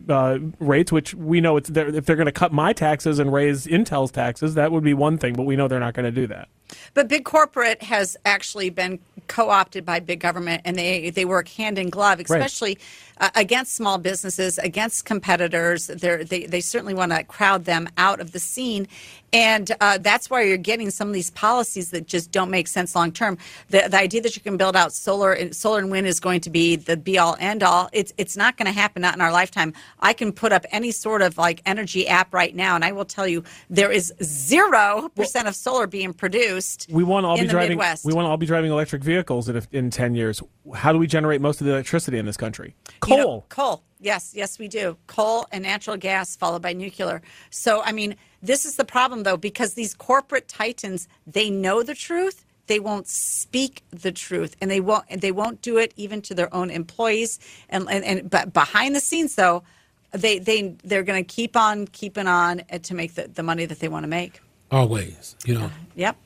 uh, rates, which we know it's they're, if they're going to cut my taxes and raise Intel's taxes, that would be one thing. But we know they're not going to do that. But big corporate has actually been co-opted by big government, and they they work hand in glove, especially uh, against small businesses, against competitors. They're, they they certainly want to crowd them out of the scene, and uh, that's why you're getting some of these policies that just don't make sense long term. The the idea that you can build out solar and solar and wind is going to be the be all end all. It's it's not going to happen. Not in our lifetime. I can put up any sort of like energy app right now, and I will tell you there is zero percent of solar being produced. We want to all be driving. Midwest. We want to all be driving electric vehicles in, in ten years. How do we generate most of the electricity in this country? You Coal. know, coal. Yes, yes, we do. Coal and natural gas, followed by nuclear. So, I mean, this is the problem, though, because these corporate titans, they know the truth. They won't speak the truth, and they won't. And they won't do it even to their own employees. And and, and but behind the scenes, though, they they they're going to keep on keeping on uh, to make the, the money that they want to make. Always, you know. Yep.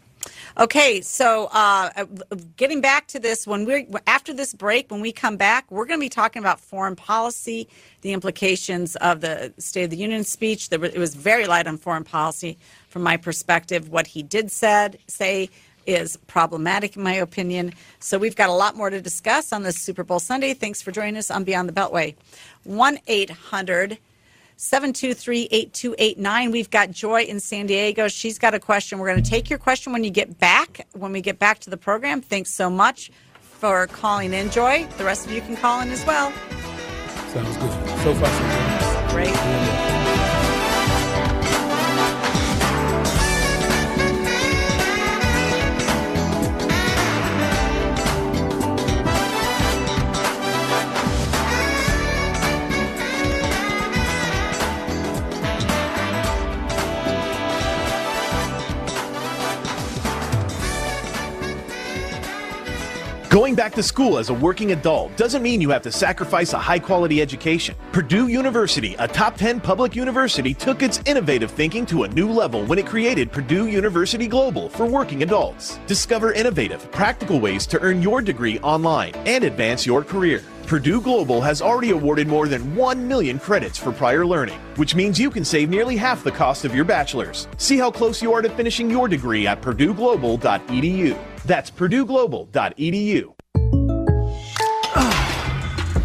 Okay, so uh, uh, getting back to this, when we're after this break, when we come back, we're going to be talking about foreign policy, the implications of the State of the Union speech. There it was very light on foreign policy from my perspective. What he did said say is problematic, in my opinion. So we've got a lot more to discuss on this Super Bowl Sunday. Thanks for joining us on Beyond the Beltway. One eight hundred. 723-8289. We've got Joy in San Diego. She's got a question. We're going to take your question when you get back, when we get back to the program. Thanks so much for calling in, Joy. The rest of you can call in as well. Sounds good. So far, so good. Great. Back to school as a working adult doesn't mean you have to sacrifice a high quality education. Purdue University, a top 10 public university, took its innovative thinking to a new level when it created Purdue University Global for working adults. Discover innovative, practical ways to earn your degree online and advance your career. Purdue Global has already awarded more than 1 million credits for prior learning, which means you can save nearly half the cost of your bachelor's. See how close you are to finishing your degree at purdueglobal.edu. That's purdueglobal.edu.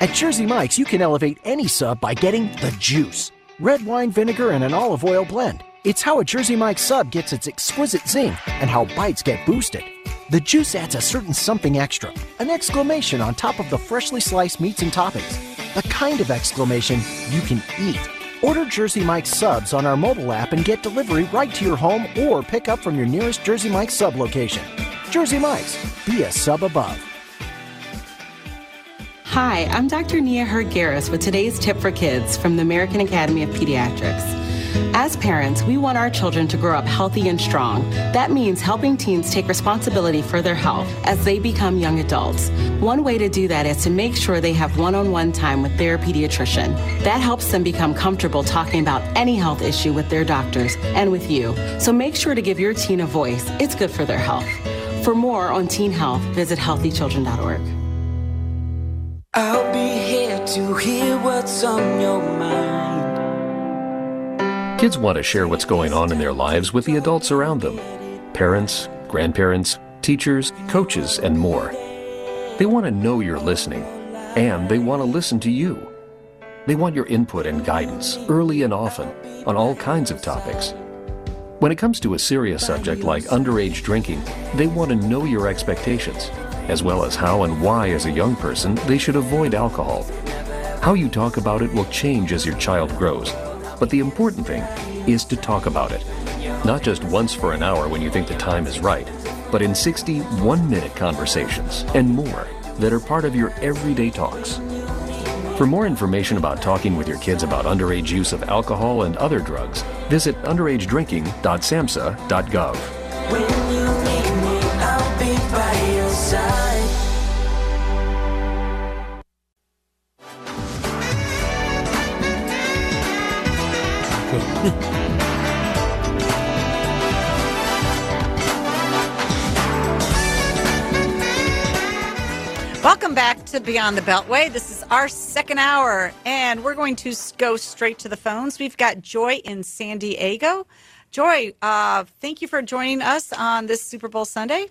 At Jersey Mike's, you can elevate any sub by getting the juice red wine vinegar and an olive oil blend. It's how a Jersey Mike's sub gets its exquisite zing and how bites get boosted. The juice adds a certain something extra, an exclamation on top of the freshly sliced meats and toppings. The kind of exclamation you can eat. Order Jersey Mike's subs on our mobile app and get delivery right to your home or pick up from your nearest Jersey Mike's sub location. Jersey Mike's, be a sub above. Hi, I'm Dr. Nia Heard-Garris with today's tip for kids from the American Academy of Pediatrics. As parents, we want our children to grow up healthy and strong. That means helping teens take responsibility for their health as they become young adults. One way to do that is to make sure they have one on one time with their pediatrician. That helps them become comfortable talking about any health issue with their doctors and with you. So make sure to give your teen a voice. It's good for their health. For more on teen health, visit healthychildren.org. I'll be here to hear what's on your mind. Kids want to share what's going on in their lives with the adults around them parents, grandparents, teachers, coaches, and more. They want to know you're listening, and they want to listen to you. They want your input and guidance early and often on all kinds of topics. When it comes to a serious subject like underage drinking, they want to know your expectations, as well as how and why, as a young person, they should avoid alcohol. How you talk about it will change as your child grows, but the important thing is to talk about it. Not just once for an hour when you think the time is right, but in 60 one minute conversations and more that are part of your everyday talks. For more information about talking with your kids about underage use of alcohol and other drugs, visit underagedrinking.samhsa.gov. Welcome back to Beyond the Beltway. This is our second hour, and we're going to go straight to the phones. We've got Joy in San Diego. Joy, uh, thank you for joining us on this Super Bowl Sunday.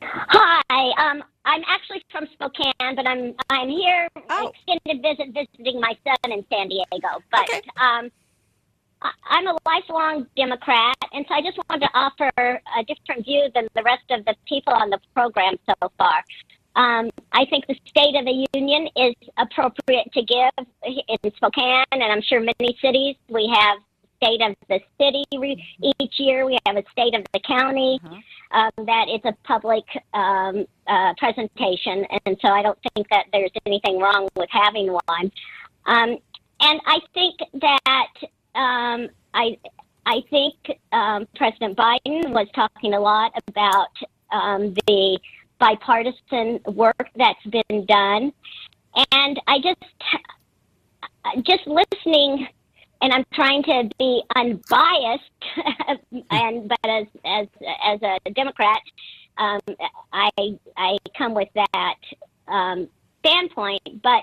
Hi, um, I'm actually from Spokane, but I'm I'm here extended visit visiting my son in San Diego. But um, I- I'm a lifelong Democrat, and so I just wanted to offer a different view than the rest of the people on the program so far. Um, I think the State of the Union is appropriate to give in Spokane, and I'm sure many cities. We have State of the City re- each year. We have a State of the County. Um, that it's a public um, uh, presentation, and so I don't think that there's anything wrong with having one. Um, and I think that um, I I think um, President Biden was talking a lot about um, the bipartisan work that's been done, and I just just listening, and I'm trying to be unbiased, and but as as as a Democrat, um, I I come with that um, standpoint, but.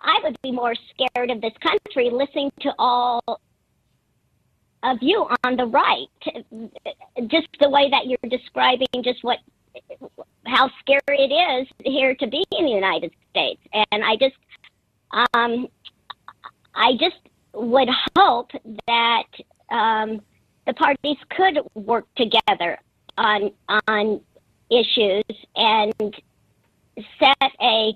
I would be more scared of this country listening to all of you on the right. Just the way that you're describing just what how scary it is here to be in the United States. And I just um I just would hope that um the parties could work together on on issues and set a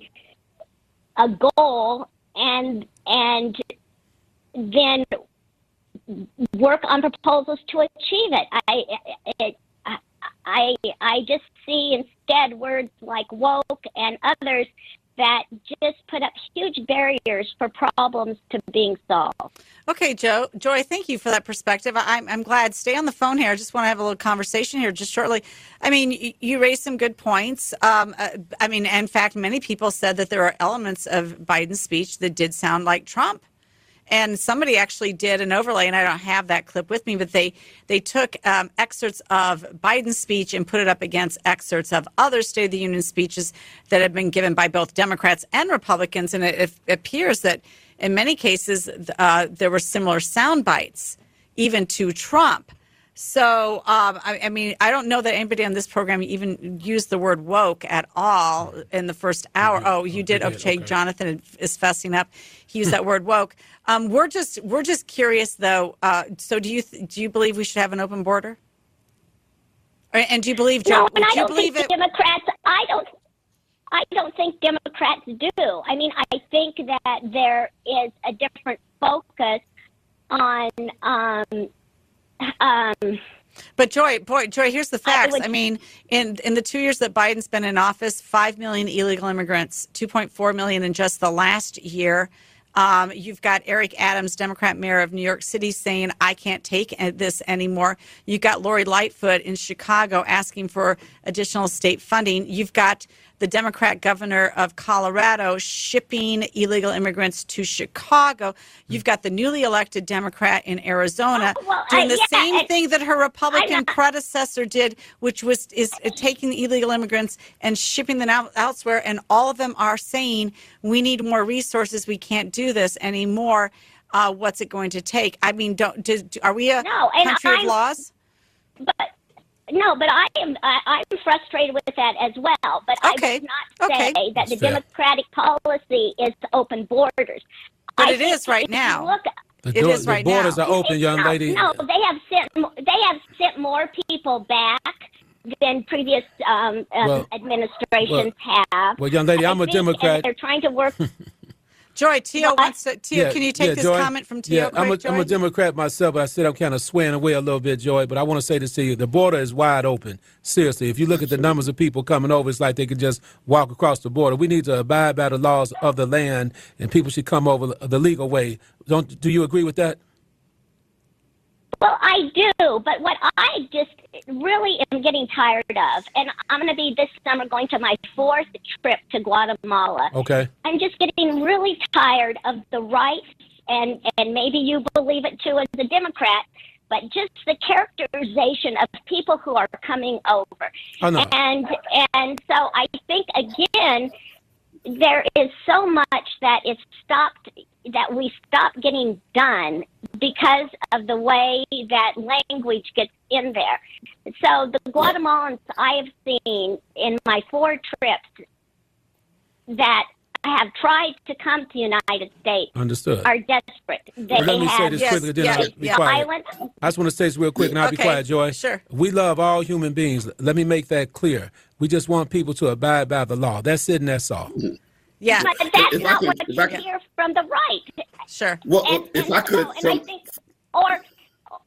a goal and and then work on proposals to achieve it. I it, I I just see instead words like woke and others that just put up huge barriers for problems to being solved. Okay, Joe, Joy, thank you for that perspective. I'm, I'm glad. Stay on the phone here. I just want to have a little conversation here just shortly. I mean, you, you raised some good points. Um, uh, I mean, in fact, many people said that there are elements of Biden's speech that did sound like Trump. And somebody actually did an overlay, and I don't have that clip with me, but they they took um, excerpts of Biden's speech and put it up against excerpts of other State of the Union speeches that have been given by both Democrats and Republicans, and it, it appears that in many cases uh, there were similar sound bites, even to Trump. So, um, I, I, mean, I don't know that anybody on this program even used the word woke at all in the first hour. Oh, you did. Okay, okay, Jonathan is fessing up. He used that word woke. Um, we're just we're just curious though. Uh, so, do you th- do you believe we should have an open border? And do you believe? No, and I do don't believe think it? Democrats. I don't. I don't think Democrats do. I mean, I think that there is a different focus on um, um, but Joy, boy, Joy, here's the facts. I, I, mean, in in the two years that Biden's been in office, five million illegal immigrants, two point four million in just the last year. Um, you've got Eric Adams, Democrat mayor of New York City, saying, I can't take this anymore. You've got Lori Lightfoot in Chicago asking for additional state funding. You've got the Democrat governor of Colorado shipping illegal immigrants to Chicago. You've got the newly elected Democrat in Arizona oh, well, doing the yeah, same thing that her Republican predecessor did, which was is taking the illegal immigrants and shipping them out elsewhere. And all of them are saying we need more resources. We can't do this anymore. Uh, what's it going to take? I mean, don't do, are we a no, country of laws? But no, but I am I, am frustrated with that as well. But okay. I would not say okay. that That's the fair. Democratic policy is to open borders. But I it is right now. Look, The, It door- is right borders now. are open, young no, lady. No, they have sent they have sent more people back than previous um, uh, Well- administrations have. well, young lady, I I'm a think- and Democrat. They're trying to work. Joy, Tio wants to. Tio, Yeah, can you take yeah, this Joy? comment from Tio? Yeah, I'm a, I'm a Democrat myself, but I said I'm kind of swaying away a little bit, Joy. But I want to say this to you: the border is wide open. Seriously, if you look at the numbers of people coming over, it's like they could just walk across the border. We need to abide by the laws of the land, and people should come over the legal way. Don't do you agree with that? Well, I do, but what I just really am getting tired of, and I'm going to be this summer going to my fourth trip to Guatemala. Okay. I'm just getting really tired of the right, and and maybe you believe it too as a Democrat, but just the characterization of people who are coming over. I know. And and so I think again, there is so much that it's stopped that we stop getting done because of the way that language gets in there. So the Guatemalans I have seen in my four trips that have tried to come to the United States Understood. are desperate. They Well, let me say have this quickly, then I'll be quiet. violent. I just want to say this real quick, and I'll be quiet, Joy. sure. We love all human beings. Let me make that clear. We just want people to abide by the law. That's it, and that's all. Yeah. But that's If not could- what if you I could- hear from the right. Sure. Well, and, if and I could, so- and from, I think, or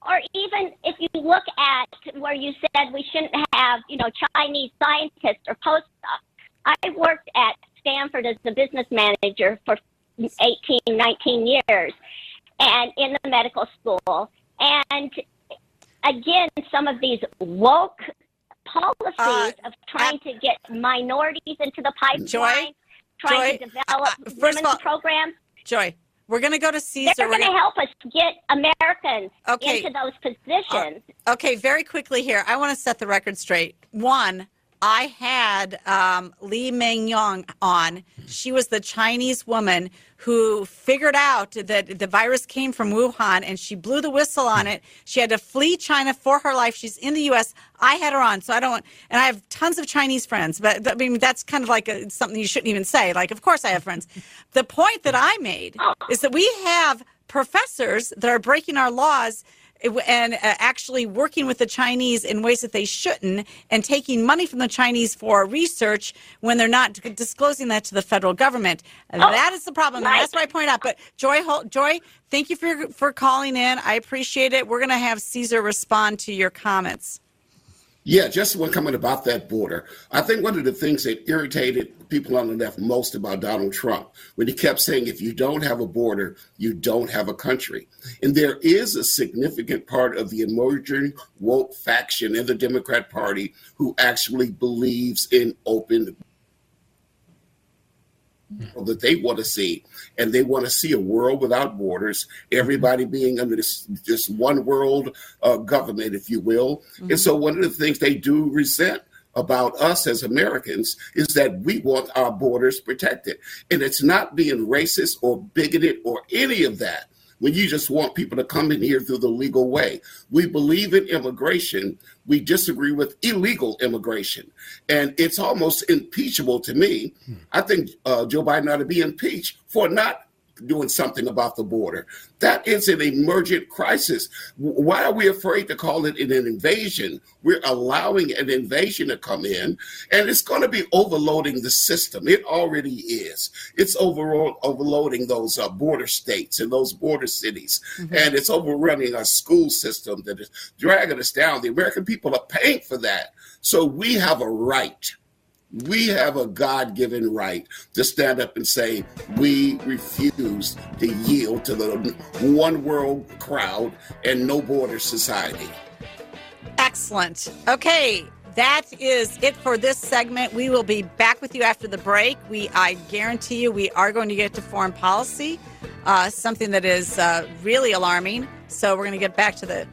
or even if you look at where you said we shouldn't have, you know, Chinese scientists or postdocs. I worked at Stanford as the business manager for 18, 19 years, and in the medical school. And again, some of these woke policies Uh, of trying to get minorities into the pipeline, Joy? Trying Joy, to develop uh, first of women's all- programs. Joy, we're going to go to Caesar. They're going to help us get Americans Okay. into those positions. Okay, very quickly here. I want to set the record straight. One, I had um, Li-Meng Yan on. She was the Chinese woman who figured out that the virus came from Wuhan and she blew the whistle on it. She had to flee China for her life. She's in the U.S. I had her on, so I don't. And I have tons of Chinese friends, but I mean that's kind of like a, something you shouldn't even say. Like, of course I have friends. The point that I made is that we have professors that are breaking our laws and uh, actually working with the Chinese in ways that they shouldn't and taking money from the Chinese for research when they're not disclosing that to the federal government. Oh, that is the problem. Right. that's what I point out. But Joy, Hol- Joy, thank you for for calling in. I appreciate it. We're going to have Caesar respond to your comments. Yeah, just one comment about that border. I think one of the things that irritated people on the left most about Donald Trump when he kept saying, if you don't have a border, you don't have a country. And there is a significant part of the emerging woke faction in the Democrat Party who actually believes in open Mm-hmm. that they want to see and they want to see a world without borders everybody mm-hmm. being under this this one world uh, government if you will mm-hmm. and so one of the things they do resent about us as Americans is that we want our borders protected. And it's not being racist or bigoted or any of that when you just want people to come in here through the legal way. We believe in immigration. We disagree with illegal immigration. And it's almost impeachable to me. I think uh, Joe Biden ought to be impeached for not doing something about the border. That is an emergent crisis. Why are we afraid to call it an invasion? We're allowing an invasion to come in, and it's going to be overloading the system. It already is. It's overall overloading those uh, border states and those border cities, and it's overrunning our school system that is dragging us down. The American people are paying for that. So we have a right we have a God given right to stand up and say, we refuse to yield to the one world crowd and no border society. Excellent. Okay, that is it for this segment. We will be back with you after the break. We, I guarantee you, we are going to get to foreign policy, uh, something that is uh, really alarming. So we're going to get back to the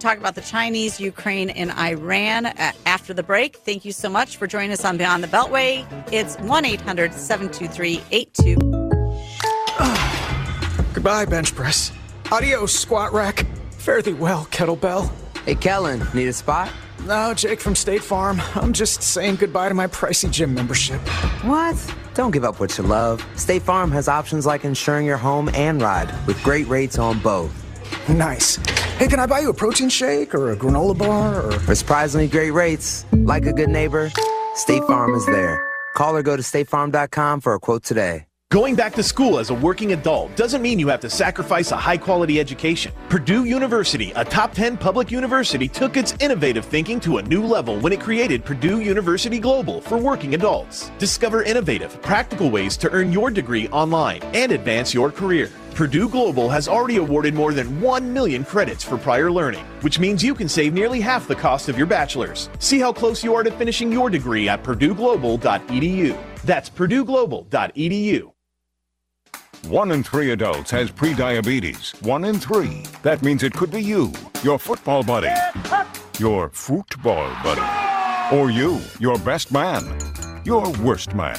talk about the Chinese, Ukraine, and Iran uh, after the break. Thank you so much for joining us on Beyond the Beltway. It's 1 800 723 82. Goodbye, bench press. Adios, squat rack. Fare thee well, kettlebell. Hey, Kellen, need a spot? No, Jake from State Farm. I'm just saying goodbye to my pricey gym membership. What? Don't give up what you love. State Farm has options like insuring your home and ride with great rates on both. Nice. Hey, can I buy you a protein shake or a granola bar or. For surprisingly great rates, like a good neighbor, State Farm is there. Call or go to statefarm.com for a quote today. Going back to school as a working adult doesn't mean you have to sacrifice a high quality education. Purdue University, a top 10 public university, took its innovative thinking to a new level when it created Purdue University Global for working adults. Discover innovative, practical ways to earn your degree online and advance your career. Purdue Global has already awarded more than 1 million credits for prior learning, which means you can save nearly half the cost of your bachelor's. See how close you are to finishing your degree at purdueglobal.edu. That's purdueglobal.edu. One in three adults has prediabetes. One in three. That means it could be you, your football buddy, your football buddy, or you, your best man, your worst man,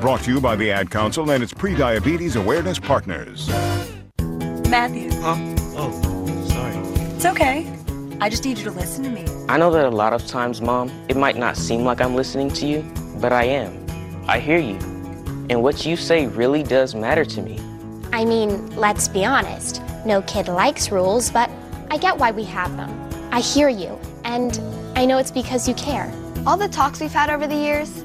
Brought to you by the Ad Council and its pre-diabetes awareness partners. Matthew, Huh? Oh, sorry. it's okay. I just need you to listen to me. I know that a lot of times, Mom, it might not seem like I'm listening to you, but I am. I hear you. And what you say really does matter to me. I mean, let's be honest. No kid likes rules, but I get why we have them. I hear you, and I know it's because you care. All the talks we've had over the years,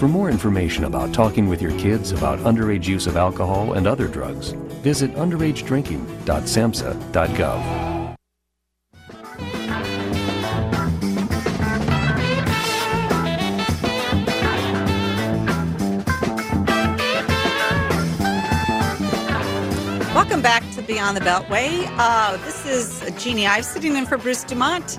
For more information about talking with your kids about underage use of alcohol and other drugs, visit underagedrinking.samhsa.gov. Welcome back to Beyond the Beltway. Uh, this is Jeannie Ives sitting in for Bruce Dumont.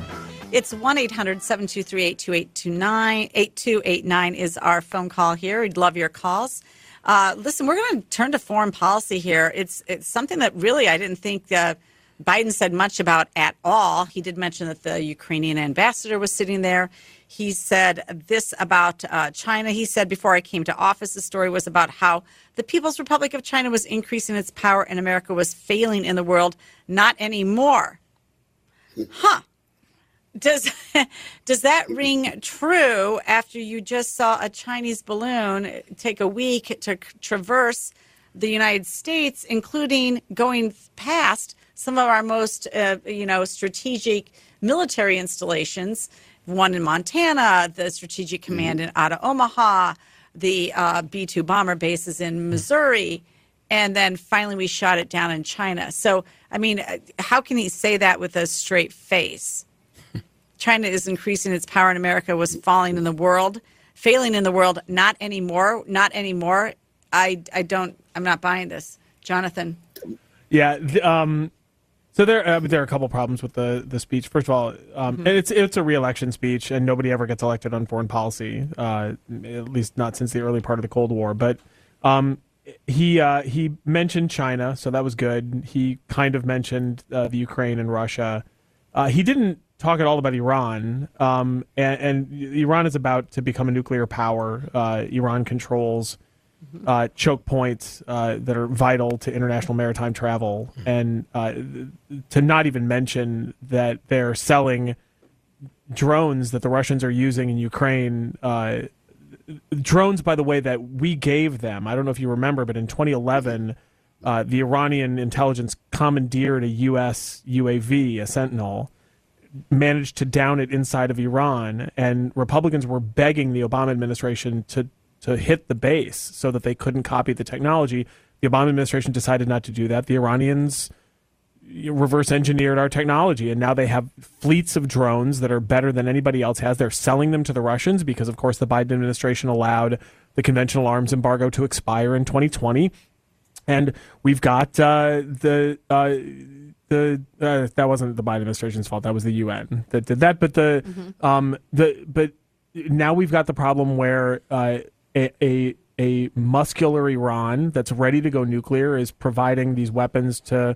It's 1 800 723 8289 is our phone call here. We'd love your calls. Uh, listen, we're going to turn to foreign policy here. It's, it's something that really I didn't think uh, Biden said much about at all. He did mention that the Ukrainian ambassador was sitting there. He said this about uh, China. He said before I came to office, the story was about how the People's Republic of China was increasing its power and America was failing in the world. Not anymore. Huh. Does does that ring true after you just saw a Chinese balloon take a week to traverse the United States, including going past some of our most uh, you know strategic military installations? One in Montana, the Strategic Command in out of Omaha, the uh, B 2 bomber bases in Missouri, and then finally we shot it down in China. So, I mean, uh, how can he say that with a straight face? China is increasing its power in America, was falling in the world, failing in the world, not anymore, not anymore. I, I don't, I'm not buying this. Jonathan. Yeah. Um, so there, uh, there are a couple problems with the, the speech. First of all, um, Mm-hmm. it's it's a reelection speech, and nobody ever gets elected on foreign policy, uh, at least not since the early part of the Cold War. But um, he uh, he mentioned China, so that was good. He kind of mentioned uh, the Ukraine and Russia. Uh, he didn't talk at all about Iran, um, and, and Iran is about to become a nuclear power. Uh, Iran controls uh, choke points uh, that are vital to international maritime travel, and uh, to not even mention that they're selling drones that the Russians are using in Ukraine. Uh, drones, by the way, that we gave them. I don't know if you remember, but in 2011, uh, the Iranian intelligence commandeered a U.S. UAV, a Sentinel, managed to down it inside of Iran, and Republicans were begging the Obama administration to to hit the base so that they couldn't copy the technology. The Obama administration decided not to do that. The Iranians reverse engineered our technology and now they have fleets of drones that are better than anybody else has they're selling them to the russians because of course the biden administration allowed the conventional arms embargo to expire in 2020 and we've got uh, the uh, the uh, that wasn't the biden administration's fault that was the un that did that but the um the but now we've got the problem where uh, a, a a muscular Iran that's ready to go nuclear is providing these weapons to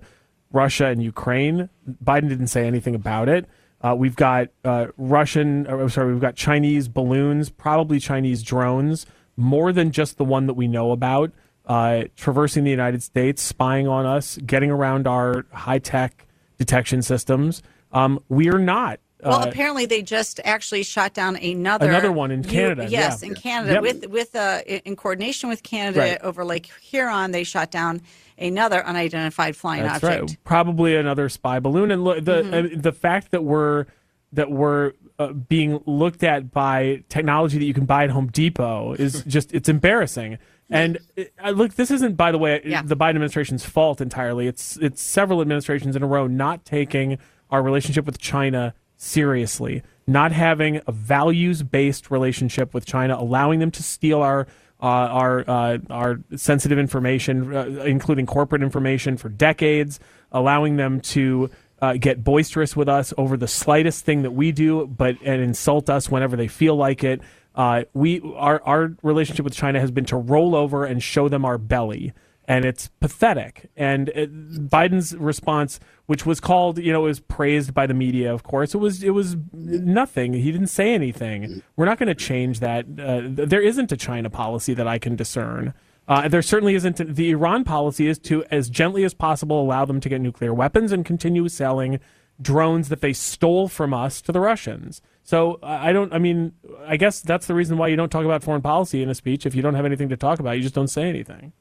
Russia and Ukraine. Biden didn't say anything about it. Uh, we've got uh, Russian, or, I'm sorry, we've got Chinese balloons, probably Chinese drones, more than just the one that we know about, uh, traversing the United States, spying on us, getting around our high tech detection systems. Um, we are not. Well, uh, apparently they just actually shot down another Another one in U- Canada, yes, yeah. in Canada Yep. with with uh, in coordination with Canada Right. over Lake Huron, they shot down another unidentified flying That's object. right. Probably another spy balloon, and look, the Mhm. uh, the fact that we're that we're uh, being looked at by technology that you can buy at Home Depot is just it's embarrassing. And uh, look, this isn't, by the way, the Biden administration's fault entirely. It's it's several administrations in a row not taking our relationship with China seriously, not having a values based relationship with China, allowing them to steal our uh, our uh, our sensitive information, uh, including corporate information, for decades, allowing them to uh, get boisterous with us over the slightest thing that we do, but and insult us whenever they feel like it. Uh, we our our relationship with China has been to roll over and show them our belly, and it's pathetic. And it, Biden's response, which was called, you know, was praised by the media. Of course, it was it was nothing. He didn't say anything. We're not going to change that. Uh, there isn't a China policy that I can discern. Uh, there certainly isn't. The Iran policy is to, as gently as possible, allow them to get nuclear weapons and continue selling drones that they stole from us to the Russians. So I don't. I mean, I guess that's the reason why you don't talk about foreign policy in a speech. If you don't have anything to talk about, you just don't say anything.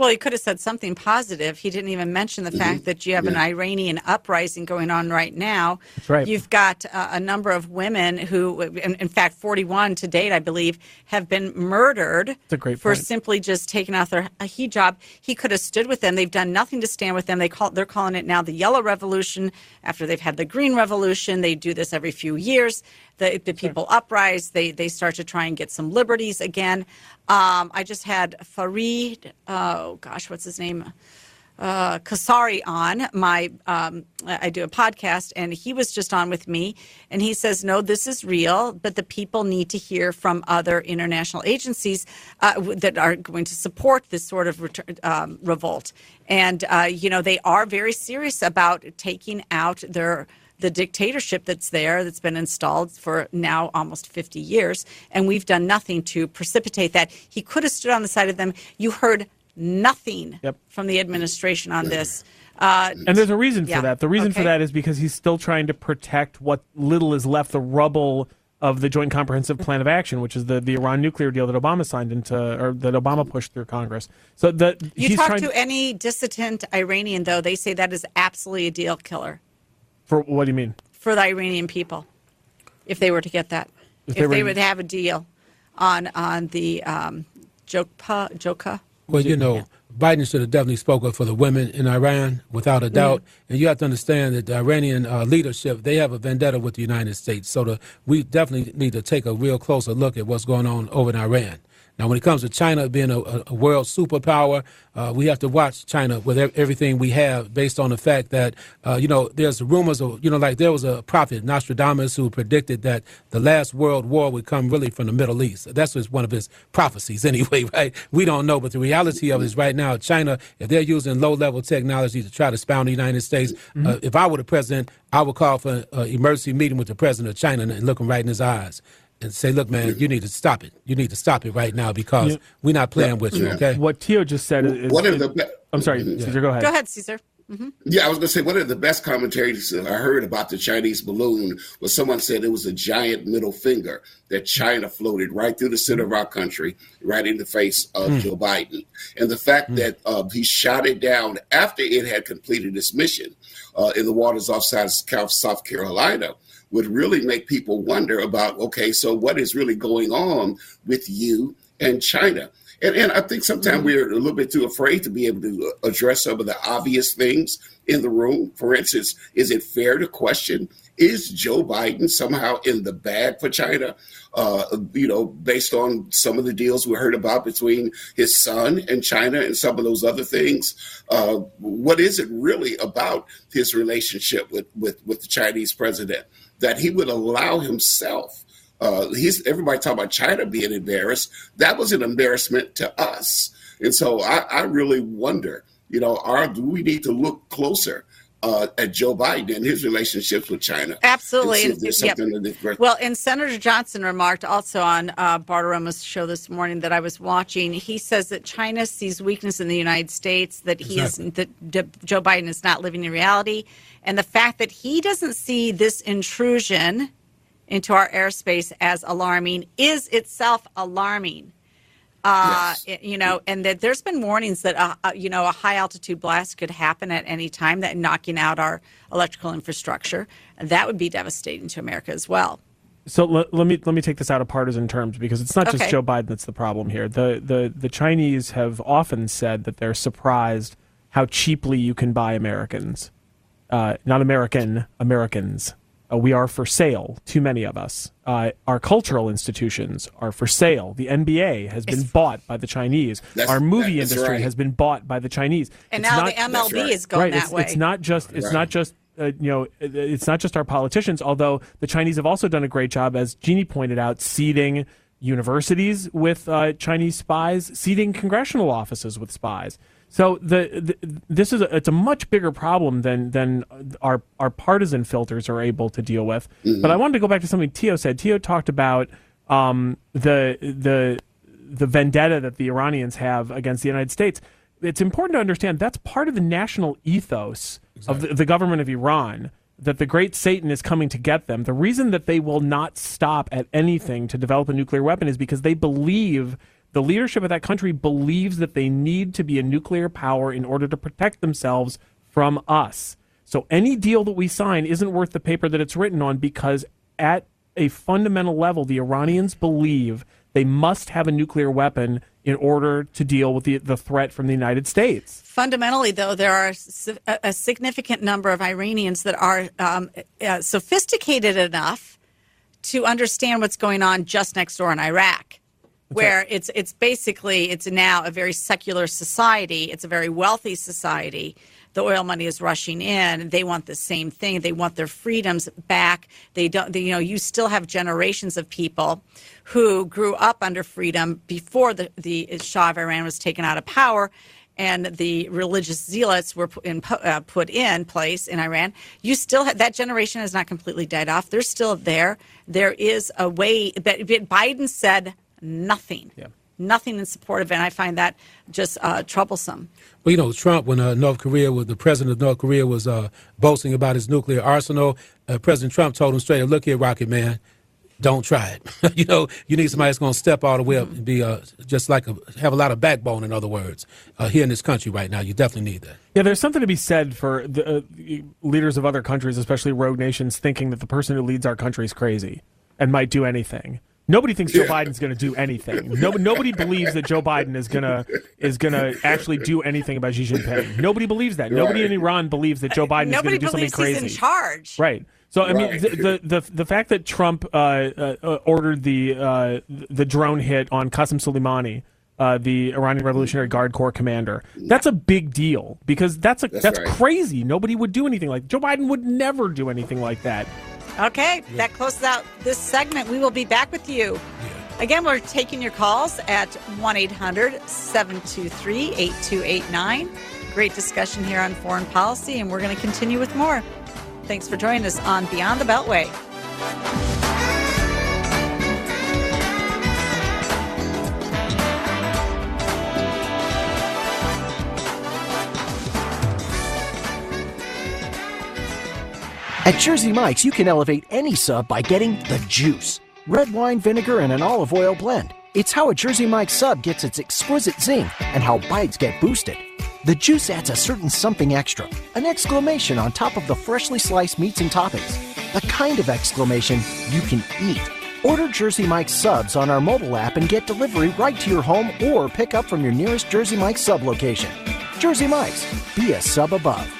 Well, he could have said something positive. He didn't even mention the fact that you have an Iranian uprising going on right now. That's right. You've got uh, a number of women who, in, in fact, 41 to date, I believe, have been murdered for simply just taking off their a hijab. He could have stood with them. They've done nothing to stand with them. They call they're calling it now the yellow revolution after they've had the green revolution. They do this every few years. The, the people uprise. They they start to try and get some liberties again. Um, I just had Farid. Oh gosh, what's his name? uh, Kasari on my um, I do a podcast and he was just on with me and he says no this is real but the people need to hear from other international agencies uh, w- that are going to support this sort of um, revolt and uh, you know they are very serious about taking out their the dictatorship that's there that's been installed for now almost 50 years and we've done nothing to precipitate that he could have stood on the side of them you heard nothing from the administration on this uh, And there's a reason yeah. for that. The reason for that is because he's still trying to protect what little is left, the rubble of the Joint Comprehensive Plan of Action, which is the, the Iran nuclear deal that Obama signed into, or that Obama pushed through Congress. So that you he's talk trying to any dissident iranian though they say that is absolutely a deal killer for what do you mean? for the iranian people if they were to get that If if, they they, were- would have a deal on on the um, Jokpa, Joka. Well, you know, Biden should have definitely spoken for the women in Iran, without a doubt. And you have to understand that the Iranian uh, leadership they have a vendetta with the United States. So the, we definitely need to take a real closer look at what's going on over in Iran. Now, when it comes to China being a, a, world superpower, uh, we have to watch China with everything we have, based on the fact that uh, you know there's rumors of you know like there was a prophet Nostradamus who predicted that the last world war would come really from the Middle East. That's just one of his prophecies, anyway. Right? We don't know, but the reality of it is right now, China, if they're using low-level technology to try to spound the United States, uh, if I were the president, I would call for an emergency meeting with the president of China and look him right in his eyes. And say, look, man, you need to stop it. You need to stop it right now because Yeah. we're not playing with you, okay? What Tio just said is. One of is- the be- I'm sorry, Caesar, go ahead. Go ahead, Caesar. hmm Yeah, I was going to say one of the best commentaries I heard about the Chinese balloon was someone said it was a giant middle finger that China floated right through the center of our country, right in the face of Hmm. Joe Biden. And the fact that uh, he shot it down after it had completed its mission uh, in the waters off South- South Carolina would really make people wonder about okay, so what is really going on with you and China? And, and I think sometimes we're a little bit too afraid to be able to address some of the obvious things in the room. For instance, is it fair to question is Joe Biden somehow in the bag for China? Uh, you know, based on some of the deals we heard about between his son and China and some of those other things. Uh, what is it really about his relationship with, with, with the Chinese president that he would allow himself? Uh, he's everybody talking about China being embarrassed. That was an embarrassment to us, and so I, I really wonder. You know, are do we need to look closer uh, at Joe Biden and his relationships with China? Absolutely. And see if there's Yep. something Well, and Senator Johnson remarked also on uh, Bartiromo's show this morning that I was watching. He says that China sees weakness in the United States, that he is that D- Joe Biden is not living in reality, and the fact that he doesn't see this intrusion into our airspace as alarming is itself alarming. Uh, it- you know, and that there's been warnings that uh, uh, you know a high altitude blast could happen at any time, that knocking out our electrical infrastructure, that would be devastating to America as well. So let, let me let me take this out of partisan terms because it's not just Joe Biden that's the problem here. The the the Chinese have often said that they're surprised how cheaply you can buy Americans, uh, not American Americans. Uh, we are for sale. Too many of us. Uh, our cultural institutions are for sale. The NBA has been bought by the Chinese. That's- our movie that's industry right. has been bought by the Chinese. And It's now not- the MLB is going right, that it's, way. It's not just it's Right. not just uh, you know it's not just our politicians. Although the Chinese have also done a great job, as Jeannie pointed out, seeding universities with uh, Chinese spies, seeding congressional offices with spies. So the, the this is a, it's a much bigger problem than than our our partisan filters are able to deal with. But I wanted to go back to something Tio said. Tio talked about um, the the the vendetta that the Iranians have against the United States. It's important to understand that's part of the national ethos of the, the government of Iran that the great Satan is coming to get them. The reason that they will not stop at anything to develop a nuclear weapon is because they believe the leadership of that country believes that they need to be a nuclear power in order to protect themselves from us. So any deal that we sign isn't worth the paper that it's written on because at a fundamental level, the Iranians believe they must have a nuclear weapon in order to deal with the, the threat from the United States. Fundamentally, though, there are a, significant number of Iranians that are um, uh, sophisticated enough to understand what's going on just next door in Iraq, where it's it's basically it's now a very secular society. It's a very wealthy society. The oil money is rushing in. They want the same thing. They want their freedoms back. They don't. They, you know, you still have generations of people who grew up under freedom before the the Shah of Iran was taken out of power and the religious zealots were put in, uh, put in place in Iran, you still have, that generation has not completely died off. They're still there. There is a way, but Biden said nothing. Yeah. Nothing in support of it, and I find that just uh, troublesome. Well, you know, Trump, when uh, North Korea was the president of North Korea was uh, boasting about his nuclear arsenal, uh, President Trump told him straight, "Look here, Rocket Man, don't try it. you know, you need somebody that's going to step all the way up and be uh, just like a, have a lot of backbone. In other words, uh, here in this country right now, you definitely need that. Yeah, there's something to be said for the uh, leaders of other countries, especially rogue nations, thinking that the person who leads our country is crazy and might do anything. Nobody thinks Joe Biden's going to do anything. No, nobody believes that Joe Biden is going to is going to actually do anything about Xi Jinping. Nobody believes that. Nobody in Iran believes that Joe Biden is going to do something crazy. He's in charge. Right. So I mean, the, the the fact that Trump uh, uh, ordered the uh, the drone hit on Qasem Soleimani, uh, the Iranian Revolutionary Guard Corps commander, that's a big deal because that's a that's, That's right. crazy. Nobody would do anything like Joe Biden would never do anything like that. Okay, that closes out this segment. We will be back with you. Again, we're taking your calls at 1 800 723 8289. Great discussion here on foreign policy, and we're going to continue with more. Thanks for joining us on Beyond the Beltway. At Jersey Mike's, you can elevate any sub by getting the juice. Red wine, vinegar, and an olive oil blend. It's how a Jersey Mike's sub gets its exquisite zing and how bites get boosted. The juice adds a certain something extra, an exclamation on top of the freshly sliced meats and toppings. The kind of exclamation you can eat. Order Jersey Mike's subs on our mobile app and get delivery right to your home or pick up from your nearest Jersey Mike's sub location. Jersey Mike's, be a sub above.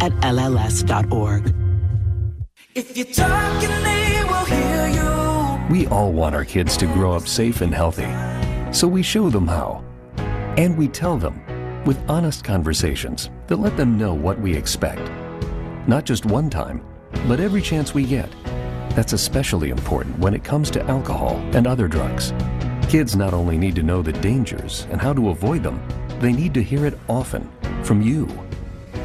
at LLS.org. If you talk and they will hear you. We all want our kids to grow up safe and healthy. So we show them how. And we tell them with honest conversations that let them know what we expect. Not just one time, but every chance we get. That's especially important when it comes to alcohol and other drugs. Kids not only need to know the dangers and how to avoid them, they need to hear it often from you.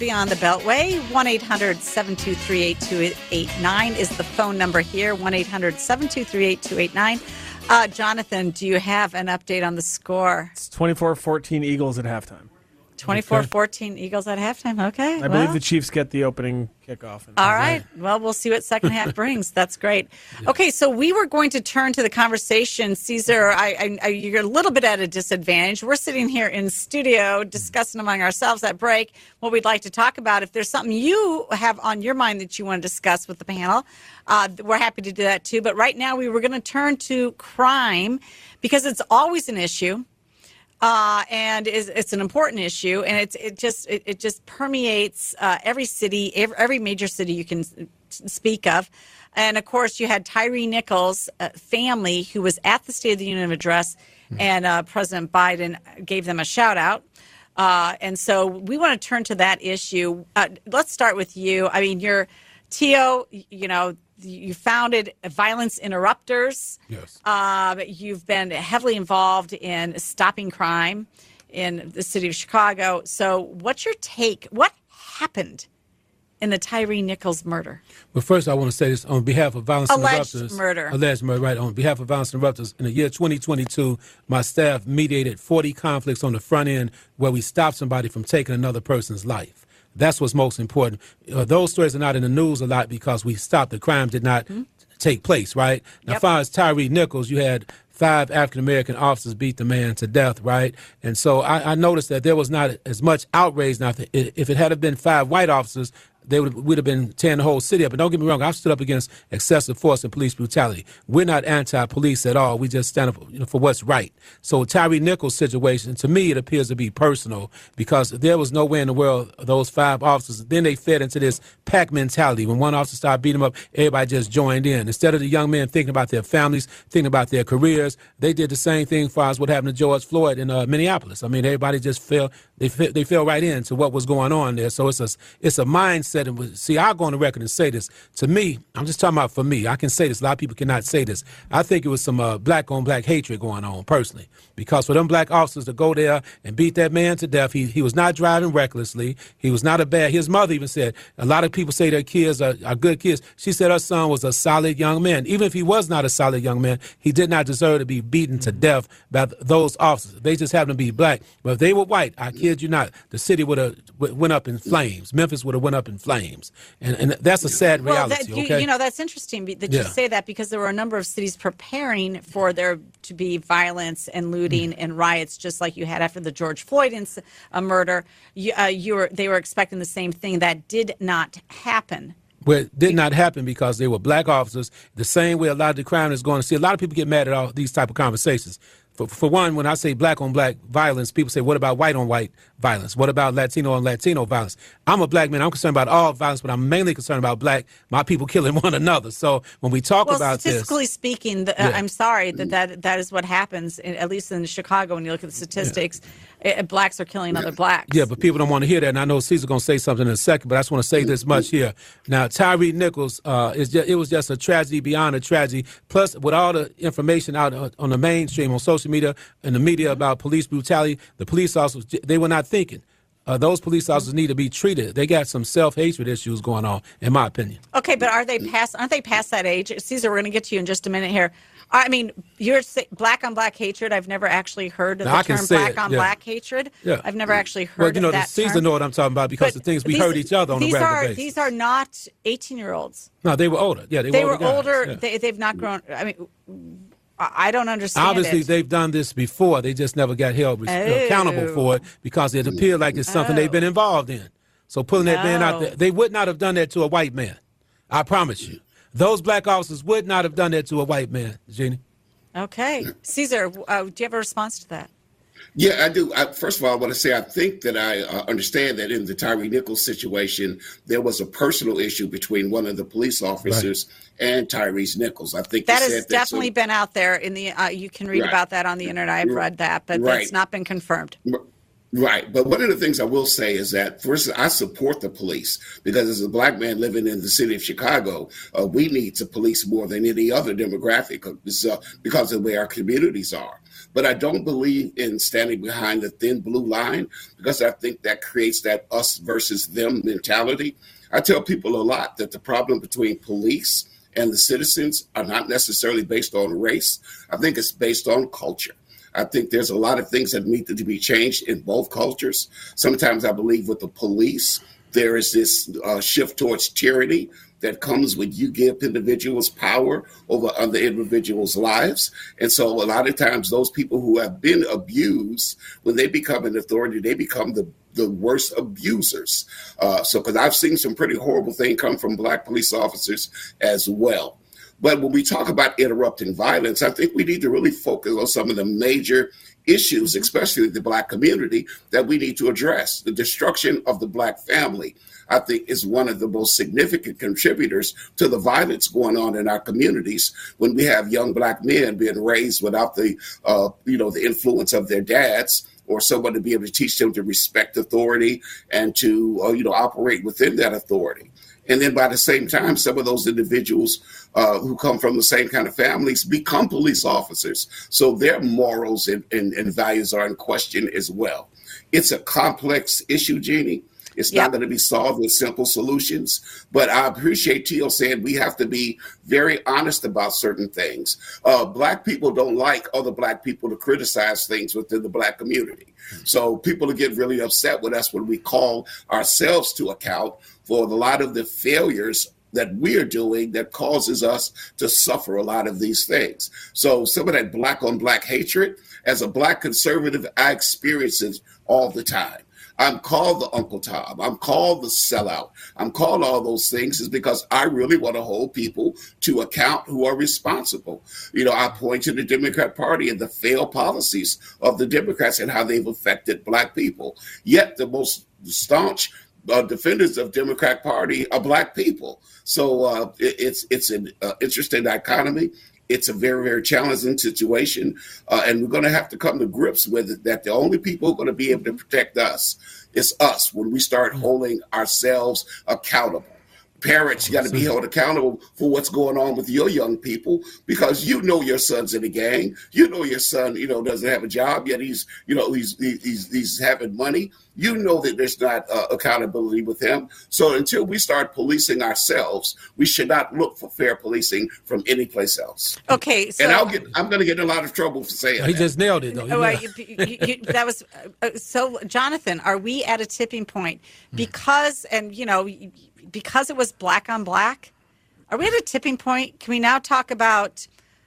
Beyond the Beltway. 1 800 723 8289 is the phone number here. 1 800 723 8289. Uh, Jonathan, do you have an update on the score? It's 24-14 Eagles at halftime. 24 14 Eagles at halftime. Okay. I well. believe the Chiefs get the opening kickoff. All right. Well, we'll see what second half brings. That's great. Okay, so we were going to turn to the conversation. Caesar, I, I, I, you're a little bit at a disadvantage. We're sitting here in studio discussing among ourselves at break what we'd like to talk about. If there's something you have on your mind that you want to discuss with the panel, uh, we're happy to do that too. But right now, we were going to turn to crime because it's always an issue uh, and is, it's an important issue, and it's it just it, it just permeates uh, every city, every, every, major city you can speak of. And of course, you had Tyree Nichols' uh, family, who was at the State of the Union address, mm-hmm. and uh, President Biden gave them a shout out. Uh, and so we want to turn to that issue. Uh, let's start with you. I mean, you're Tio. You know, you founded Violence Interrupters. Yes. Uh, you've been heavily involved in stopping crime in the city of Chicago. So, what's your take? What happened in the Tyree Nichols murder? Well, first, I want to say this on behalf of Violence alleged Interrupters. murder. Alleged murder, right. On behalf of Violence Interrupters, in the year 2022, my staff mediated 40 conflicts on the front end where we stopped somebody from taking another person's life. That's what's most important. Uh, those stories are not in the news a lot because we stopped the crime did not mm-hmm. take place, right? Now, yep. as far as Tyree Nichols, you had five African American officers beat the man to death, right? And so I, I, noticed that there was not as much outrage. Now, if it had been five white officers, they would would have been tearing the whole city up. But don't get me wrong, I've stood up against excessive force and police brutality. We're not anti-police at all. We just stand up you know, for what's right. So Tyree Nichols' situation, to me, it appears to be personal because there was no way in the world those five officers. Then they fed into this pack mentality. When one officer started beating them up, everybody just joined in. Instead of the young men thinking about their families, thinking about their careers, they did the same thing as far as what happened to George Floyd in uh, Minneapolis. I mean, everybody just fell they they fell right into what was going on there. So it's a it's a mindset. And see, I'll go on the record and say this. To me, I'm just talking about for me. I can say this. A lot of people cannot say this. I think it was some uh, black on black hatred going on personally. Because for them black officers to go there and beat that man to death, he he was not driving recklessly. He was not a bad. His mother even said a lot of people say their kids are, are good kids. She said her son was a solid young man. Even if he was not a solid young man, he did not deserve to be beaten to death by those officers. They just happened to be black. But if they were white, I you not, the city would have went up in flames. Memphis would have went up in flames, and and that's a sad reality. Well, that, you, okay? you know that's interesting that you say that because there were a number of cities preparing for there to be violence and looting mm. and riots, just like you had after the George Floyd ins- uh, murder. You, uh, you were they were expecting the same thing that did not happen. Well, it did not happen because they were black officers. The same way a lot of the crime is going to see. A lot of people get mad at all these type of conversations for, for one, when I say black on black violence, people say, what about white on white violence? What about Latino on Latino violence? I'm a black man. I'm concerned about all violence, but I'm mainly concerned about black, my people killing one another. So when we talk well, about statistically this, speaking, the, uh, yeah. I'm sorry that, that that is what happens, in, at least in Chicago, when you look at the statistics. Yeah. It, blacks are killing other blacks. Yeah, but people don't want to hear that. And I know Caesar's going to say something in a second, but I just want to say this much mm-hmm. here. Now, Tyree Nichols, uh, is just, it was just a tragedy beyond a tragedy. Plus, with all the information out on the mainstream, on social media, and the media mm-hmm. about police brutality, the police officers, they were not thinking. Uh, those police mm-hmm. officers need to be treated. They got some self hatred issues going on, in my opinion. Okay, but are they past? Aren't they past that age? Caesar, we're going to get to you in just a minute here. I mean, you're black on black hatred. I've never actually heard of now, the term black it, on yeah. black hatred. Yeah. I've never actually heard well, you know, that Caesar term. know what I'm talking about because but the things we these, heard each other on these a regular are, basis. These are not 18 year olds. No, they were older. Yeah, they, they were, older. older. Yeah. They, have not grown. I mean, I don't understand. Obviously, it. they've done this before. They just never got held oh. accountable for it because it appeared like it's something oh. they've been oh. involved in. So pulling that man out, there, they would not have done that to a white man. I promise you. Those black officers would not have done that to a white man, Jeannie. Okay. Caesar, uh, do you have a response to that? Yeah, I do. I, first of all, I want to say I think that I uh, understand that in the Tyree Nichols situation, there was a personal issue between one of the police officers right. and Tyrese Nichols. I think that has definitely been out there in the. Uh, you can read right. about that on the internet. I've read that, but right. that's not been confirmed. Right. But one of the things I will say is that, first, I support the police because as a black man living in the city of Chicago, uh, we need to police more than any other demographic because of the way our communities are. But I don't believe in standing behind the thin blue line because I think that creates that us versus them mentality. I tell people a lot that the problem between police and the citizens are not necessarily based on race. I think it's based on culture. I think there's a lot of things that need to be changed in both cultures. Sometimes I believe with the police, there is this uh, shift towards tyranny that comes when you give individuals power over other individuals' lives. And so a lot of times those people who have been abused, when they become an authority, they become the the worst abusers. Uh, so, because I've seen some pretty horrible things come from black police officers as well. But when we talk about interrupting violence, I think we need to really focus on some of the major issues, especially the Black community, that we need to address. The destruction of the Black family, I think, is one of the most significant contributors to the violence going on in our communities when we have young Black men being raised without the, uh, you know, the influence of their dads or someone to be able to teach them to respect authority and to, uh, you know, operate within that authority. And then by the same time, some of those individuals uh, who come from the same kind of families become police officers. So their morals and, and, and values are in question as well. It's a complex issue, Jeannie. It's yep. not going to be solved with simple solutions. But I appreciate Tio saying we have to be very honest about certain things. Uh, black people don't like other black people to criticize things within the black community. So people get really upset with us when we call ourselves to account for a lot of the failures that we're doing that causes us to suffer a lot of these things. So some of that black on black hatred, as a black conservative, I experience it all the time. I'm called the Uncle Tom. I'm called the sellout. I'm called all those things is because I really want to hold people to account who are responsible. You know, I point to the Democrat Party and the failed policies of the Democrats and how they've affected black people. Yet the most staunch uh, defenders of Democrat Party are black people. So uh, it, it's it's an uh, interesting dichotomy. It's a very very challenging situation, uh, and we're going to have to come to grips with it. That the only people who are going to be able to protect us is us when we start holding ourselves accountable parents you got to be held accountable for what's going on with your young people because you know your son's in the gang. You know your son you know doesn't have a job yet. He's you know he's he's he's having money. You know that there's not uh, accountability with him. So until we start policing ourselves we should not look for fair policing from any place else. Okay so, and i'll get i'm going to get in a lot of trouble for saying he that. just nailed it though. Oh, you, you, you, that was uh, so jonathan are we at a tipping point? Hmm. because and you know because it was black on black, are we at a tipping point? Can we now talk about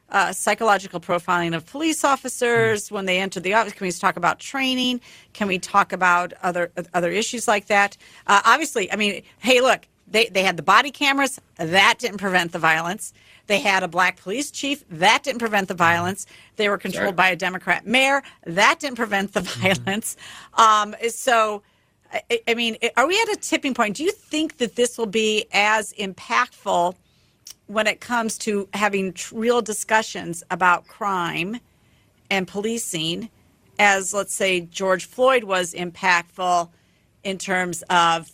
uh, psychological profiling of police officers when they enter the office? Can we talk about training? Can we talk about other other issues like that? Uh, obviously, I mean, hey, look, they they had the body cameras that didn't prevent the violence. They had a black police chief that didn't prevent the violence. They were controlled Sorry. by a Democrat mayor that didn't prevent the violence. Um, so I, I mean, are we at a tipping point? Do you think that this will be as impactful when it comes to having real discussions about crime and policing as, let's say, George Floyd was impactful in terms of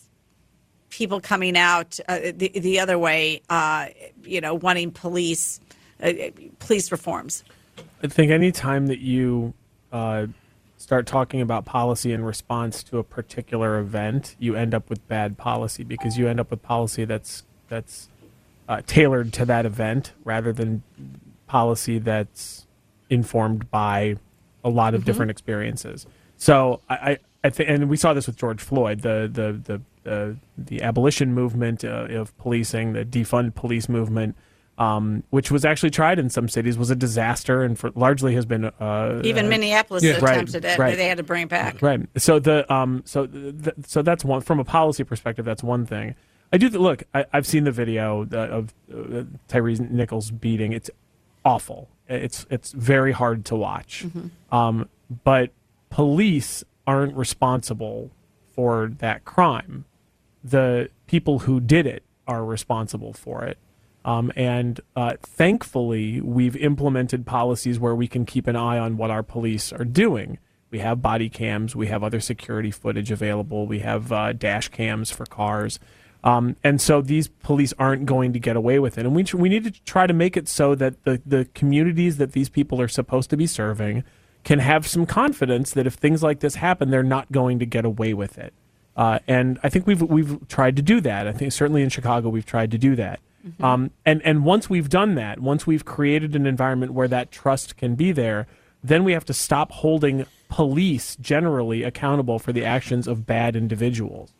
people coming out uh, the, the other way, uh, you know, wanting police uh, police reforms? I think any time that you uh, start talking about policy in response to a particular event, you end up with bad policy because you end up with policy that's that's uh, tailored to that event rather than policy that's informed by a lot of mm-hmm. different experiences. So I, I, I think, and we saw this with George Floyd, the the the uh, the abolition movement uh, of policing, the defund police movement um, which was actually tried in some cities, was a disaster and for, largely has been uh, even uh, Minneapolis yeah, attempted right, it. Right. They had to bring it back. Right. So the um, so the, so that's one from a policy perspective. That's one thing. I do th- look. I, have seen the video of uh, Tyree Nichols beating. It's awful it's it's very hard to watch. Mhm. Um, but police aren't responsible for that crime. The people who did it are responsible for it. Um, and uh, thankfully, we've implemented policies where we can keep an eye on what our police are doing. We have body cams, we have other security footage available, we have uh, dash cams for cars. Um, and so these police aren't going to get away with it. And we, we need to try to make it so that the, the communities that these people are supposed to be serving can have some confidence that if things like this happen, they're not going to get away with it. Uh, and I think we've we've tried to do that. I think certainly in Chicago we've tried to do that. Um, and and once we've done that, once we've created an environment where that trust can be there, then we have to stop holding police generally accountable for the actions of bad individuals.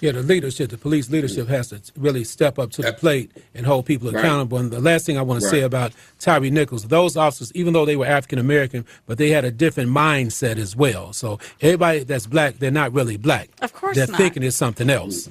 Yeah, the leadership, the police leadership has to really step up to the plate and hold people Right. accountable. And the last thing I want to say about Tyre Nichols, those officers, even though they were African American, but they had a different mindset as well. So everybody that's black, they're not really black. Of course they're not. thinking it's something else.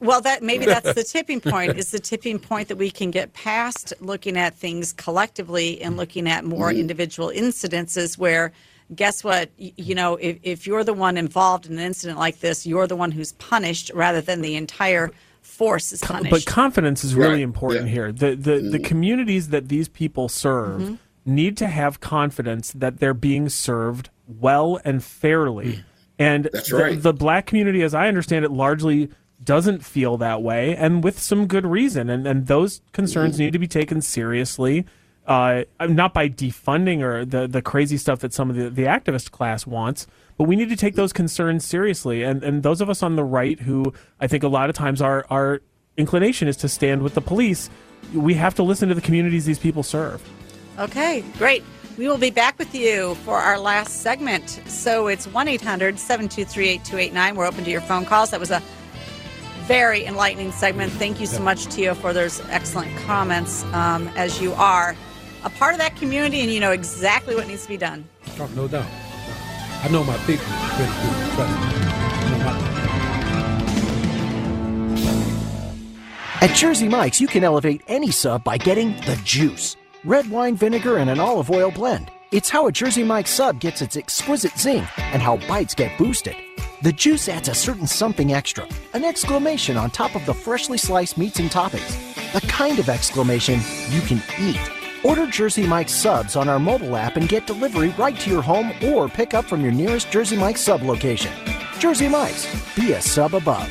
Well, that maybe that's the tipping point. Is the tipping point that we can get past looking at things collectively and looking at more Mm-hmm. individual incidences where. Guess what? You know, if, if you're the one involved in an incident like this, you're the one who's punished rather than the entire force is punished. But confidence is really Right. important here. The the, the communities that these people serve Mhm. need to have confidence that they're being served well and fairly. And That's the, right. the black community, as I understand it, largely doesn't feel that way, and with some good reason. And and those concerns need to be taken seriously. Uh, not by defunding or the, the crazy stuff that some of the, the activist class wants, but we need to take those concerns seriously. And and those of us on the right who I think a lot of times our our inclination is to stand with the police, we have to listen to the communities these people serve. Okay, great. We will be back with you for our last segment. So it's 1 800 723 8289. We're open to your phone calls. That was a very enlightening segment. Thank you so much, Tio, for those excellent comments, um, as you are a part of that community and you know exactly what needs to be done. Oh, no doubt. I know my people pretty good. Trust me. I know my- At Jersey Mike's, you can elevate any sub by getting the juice. Red wine vinegar and an olive oil blend. It's how a Jersey Mike's sub gets its exquisite zing and how bites get boosted. The juice adds a certain something extra, an exclamation on top of the freshly sliced meats and toppings. The kind of exclamation you can eat. Order Jersey Mike's subs on our mobile app and get delivery right to your home or pick up from your nearest Jersey Mike's sub location. Jersey Mike's, be a sub above.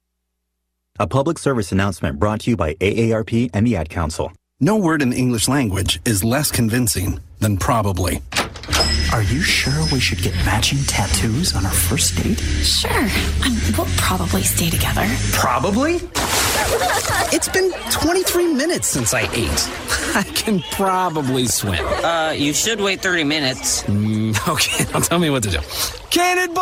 A public service announcement brought to you by AARP and the Ad Council. No word in the English language is less convincing than probably. Are you sure we should get matching tattoos on our first date? Sure. Um, we'll probably stay together. Probably? It's been 23 minutes since I ate. I can probably swim. Uh, you should wait 30 minutes. Mm, okay, now tell me what to do. Cannonball!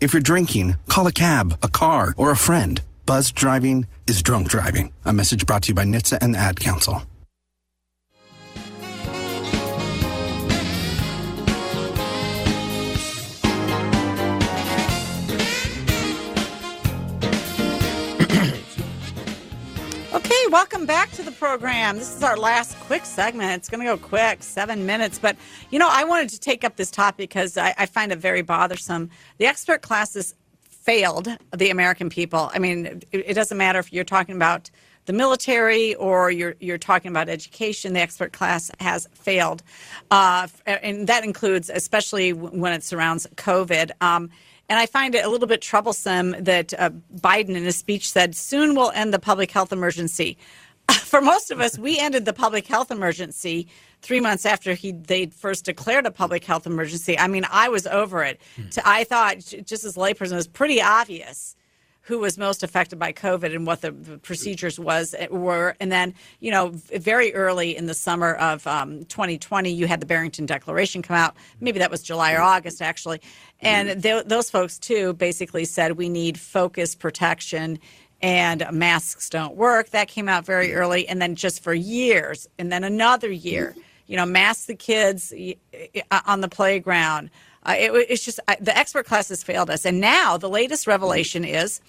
If you're drinking, call a cab, a car, or a friend. Buzz driving is drunk driving. A message brought to you by NHTSA and the Ad Council. Welcome back to the program. This is our last quick segment. It's going to go quick, seven minutes. But, you know, I wanted to take up this topic because I, I find it very bothersome. The expert classes failed the American people. I mean, it, it doesn't matter if you're talking about the military or you're, you're talking about education, the expert class has failed. Uh, and that includes, especially when it surrounds COVID. Um, and I find it a little bit troublesome that uh, Biden in his speech said, soon we'll end the public health emergency. For most of us, we ended the public health emergency three months after he they first declared a public health emergency. I mean, I was over it. To, I thought, just as a layperson, it was pretty obvious who was most affected by COVID and what the, the procedures was eh, were. And then, you know, very early in the summer of um, 2020, you had the Barrington Declaration come out. Maybe that was July or August, actually. And th- those folks too basically said we need focused protection and masks don't work. That came out very early, and then just for years, and then another year. You know, mask the kids uh, on the playground. Uh, it, it's just the expert classes failed us, and now the latest revelation is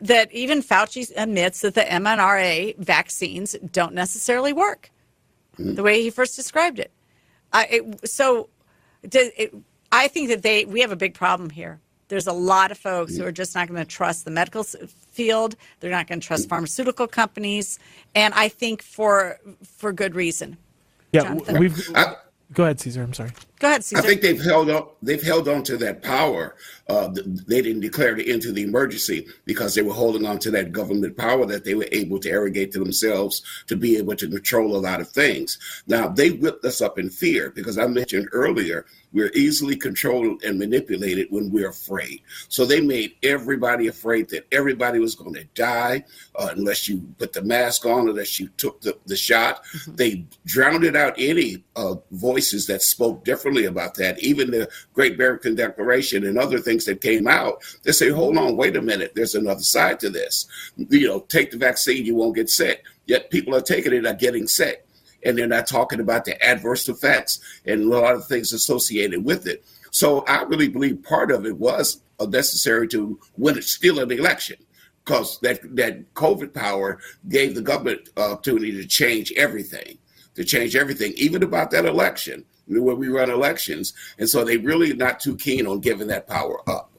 that even Fauci admits that the mRNA vaccines don't necessarily work the way he first described it. Uh, it so, does it, I think that they we have a big problem here. There's a lot of folks who are just not going to trust the medical field. They're not going to trust pharmaceutical companies, and I think for for good reason. Yeah, Jonathan? we've. Go ahead, Caesar. I'm sorry. Go ahead, Caesar. I think they've held on. They've held on to that power. Uh, they didn't declare the end to the emergency because they were holding on to that government power that they were able to arrogate to themselves to be able to control a lot of things. Now they whipped us up in fear because I mentioned earlier we're easily controlled and manipulated when we're afraid. So they made everybody afraid that everybody was going to die uh, unless you put the mask on, or unless you took the, the shot. They drowned out any uh, voices that spoke differently about that. Even the Great Barrington Declaration and other things that came out, they say, hold on, wait a minute, there's another side to this. You know, take the vaccine, you won't get sick. Yet people are taking it, are getting sick. And they're not talking about the adverse effects and a lot of things associated with it. So I really believe part of it was necessary to win, steal an election because that, that COVID power gave the government opportunity to change everything, to change everything, even about that election, where we run elections. And so they really not too keen on giving that power up.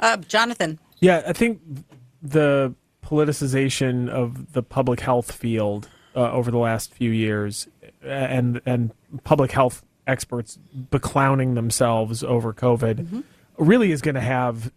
Uh, Jonathan. Yeah, I think the politicization of the public health field uh, over the last few years, and and public health experts beclowning themselves over COVID, really is going to have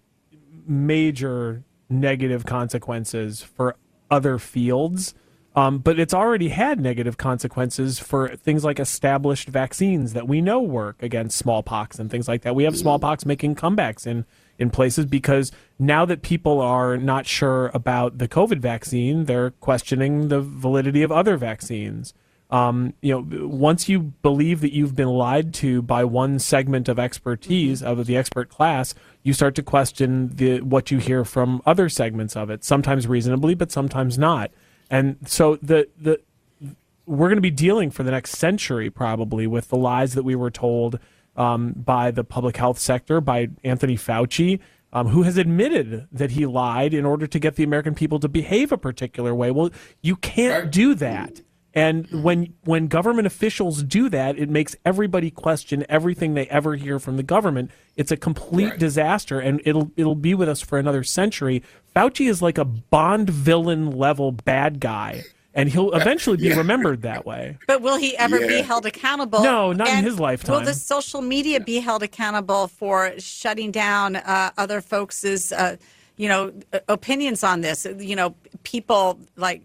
major negative consequences for other fields. Um, but it's already had negative consequences for things like established vaccines that we know work against smallpox and things like that. We have smallpox making comebacks in, in places because now that people are not sure about the COVID vaccine, they're questioning the validity of other vaccines. Um, you know, once you believe that you've been lied to by one segment of expertise of the expert class, you start to question the what you hear from other segments of it. Sometimes reasonably, but sometimes not. And so the the we're going to be dealing for the next century probably with the lies that we were told um, by the public health sector, by Anthony Fauci, um, who has admitted that he lied in order to get the American people to behave a particular way. Well, you can't do that. And when when government officials do that, it makes everybody question everything they ever hear from the government. It's a complete disaster, and it'll it'll be with us for another century. Fauci is like a Bond villain level bad guy, and he'll eventually be Yeah. remembered that way. But will he ever be held accountable? No, not in his lifetime. Will the social media be held accountable for shutting down uh, other folks' uh, you know, opinions on this? You know, people like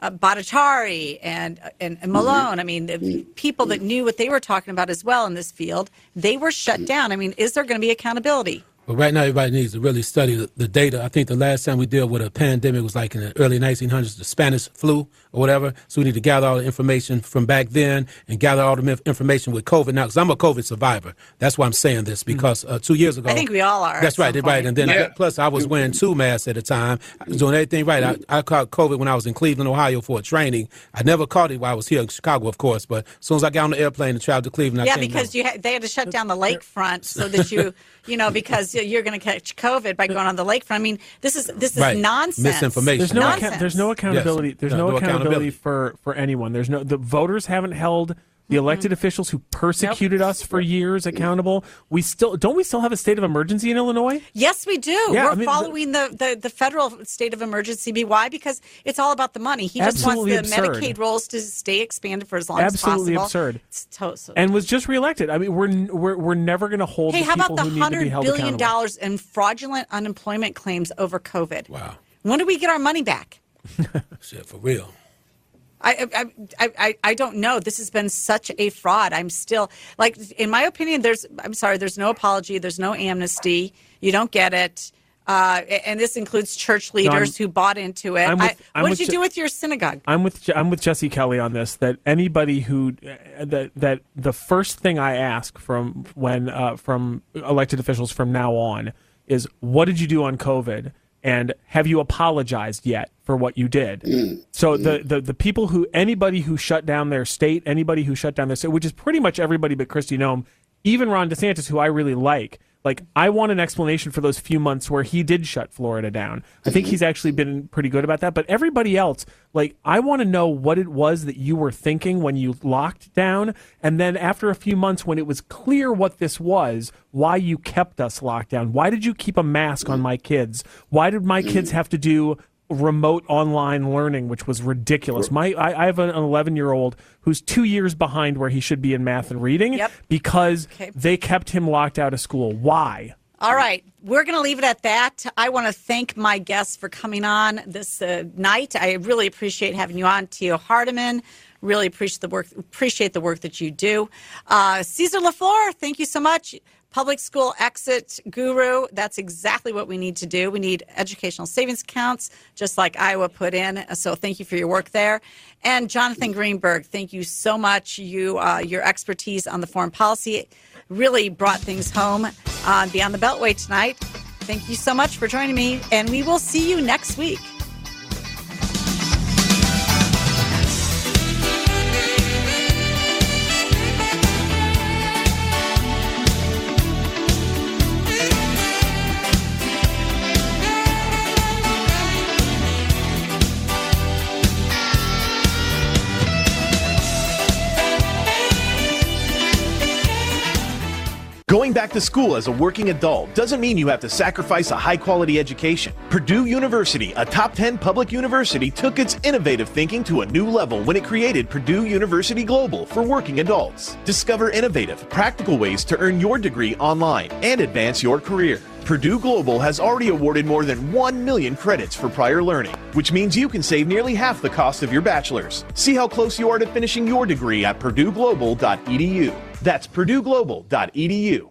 uh, Bhattacharya and, and and mm-hmm. Malone. I mean, the mm-hmm. people that knew what they were talking about as well in this field, they were shut mm-hmm. down. I mean, is there going to be accountability? But right now, everybody needs to really study the, the, data. I think the last time we dealt with a pandemic was like in the early 1900s, the Spanish flu or whatever. So we need to gather all the information from back then and gather all the information with COVID now. Because I'm a COVID survivor. That's why I'm saying this because uh, two years ago, I think we all are. That's right, right. And then yeah. Plus, I was wearing two masks at a time. I was doing everything right. I, I, caught COVID when I was in Cleveland, Ohio for a training. I never caught it while I was here in Chicago, of course. But as soon as I got on the airplane and traveled to Cleveland, yeah, because you ha- they had to shut down the lakefront so that you. you know, because you're going to catch COVID by going on the lakefront. I mean, this is this is right. nonsense. Misinformation. There's no nonsense. there's no accountability. Yes. There's no, no, accountability, accountability, for for anyone. There's no the voters haven't held the elected mm-hmm. officials who persecuted nope. us for years accountable. We still don't we still have a state of emergency in Illinois? Yes, we do. Yeah, We're I mean, following the, the, the federal state of emergency. Why? Because it's all about the money. He just wants the absurd. Medicaid rolls to stay expanded for as long absolutely as possible. Absolutely absurd. To- and was just reelected. I mean, we're we're, we're never going to hold. Hey, how about the hundred billion dollars in fraudulent unemployment claims over COVID? Wow. When do we get our money back? Shit, for real. I, I, I, I don't know. This has been such a fraud. I'm still like, in my opinion, there's. I'm sorry. There's no apology. There's no amnesty. You don't get it. Uh, and this includes church leaders who bought into it. With, I, what did you Je- do with your synagogue? I'm with I'm with Jesse Kelly on this. That anybody who that that the first thing I ask from when uh, from elected officials from now on is what did you do on COVID and have you apologized yet for what you did? Mm. So the, the the people who anybody who shut down their state, anybody who shut down their state, which is pretty much everybody but Kristi Noem even Ron DeSantis, who I really like, like, I want an explanation for those few months where he did shut Florida down. I think mhm. he's actually been pretty good about that. But everybody else, like, I want to know what it was that you were thinking when you locked down. And then after a few months, when it was clear what this was, why you kept us locked down. Why did you keep a mask on my kids? Why did my kids mm. have to do remote online learning, which was ridiculous. My I, I have an 11 year old who's two years behind where he should be in math and reading yep. because okay. they kept him locked out of school. Why? All right, we're going to leave it at that. I want to thank my guests for coming on this uh, night. I really appreciate having you on, Tio Hardiman. Really appreciate the work. Appreciate the work that you do, uh, Caesar LeFlore. Thank you so much public school exit guru. That's exactly what we need to do. We need educational savings accounts, just like Iowa put in. So thank you for your work there. And Jonathan Greenberg, thank you so much. You, uh, your expertise on the foreign policy really brought things home on Beyond the Beltway tonight. Thank you so much for joining me, and we will see you next week. Back to school as a working adult doesn't mean you have to sacrifice a high quality education. Purdue University, a top 10 public university, took its innovative thinking to a new level when it created Purdue University Global for working adults. Discover innovative, practical ways to earn your degree online and advance your career. Purdue Global has already awarded more than 1 million credits for prior learning, which means you can save nearly half the cost of your bachelor's. See how close you are to finishing your degree at purdueglobal.edu. That's purdueglobal.edu.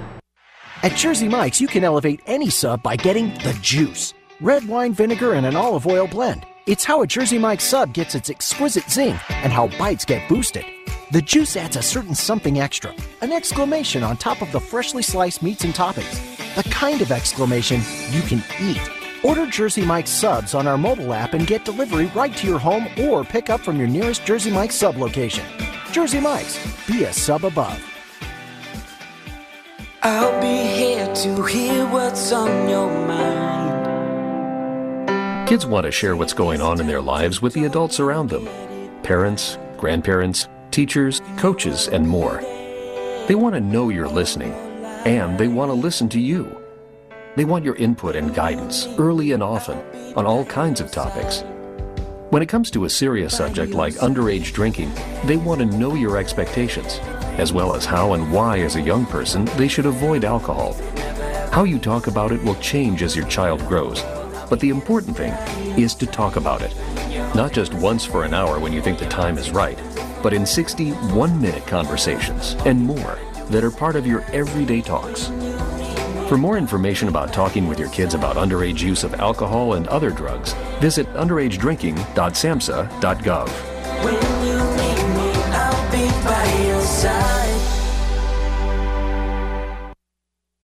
At Jersey Mike's, you can elevate any sub by getting the juice red wine vinegar and an olive oil blend. It's how a Jersey Mike's sub gets its exquisite zing and how bites get boosted. The juice adds a certain something extra, an exclamation on top of the freshly sliced meats and toppings The kind of exclamation you can eat. Order Jersey Mike's subs on our mobile app and get delivery right to your home or pick up from your nearest Jersey Mike's sub location. Jersey Mike's, be a sub above. I'll be here to hear what's on your mind. Kids want to share what's going on in their lives with the adults around them parents, grandparents, teachers, coaches, and more. They want to know you're listening, and they want to listen to you. They want your input and guidance early and often on all kinds of topics. When it comes to a serious subject like underage drinking, they want to know your expectations, as well as how and why, as a young person, they should avoid alcohol. How you talk about it will change as your child grows, but the important thing is to talk about it. Not just once for an hour when you think the time is right, but in 60 one minute conversations and more that are part of your everyday talks. For more information about talking with your kids about underage use of alcohol and other drugs, visit underagedrinking.samhsa.gov time.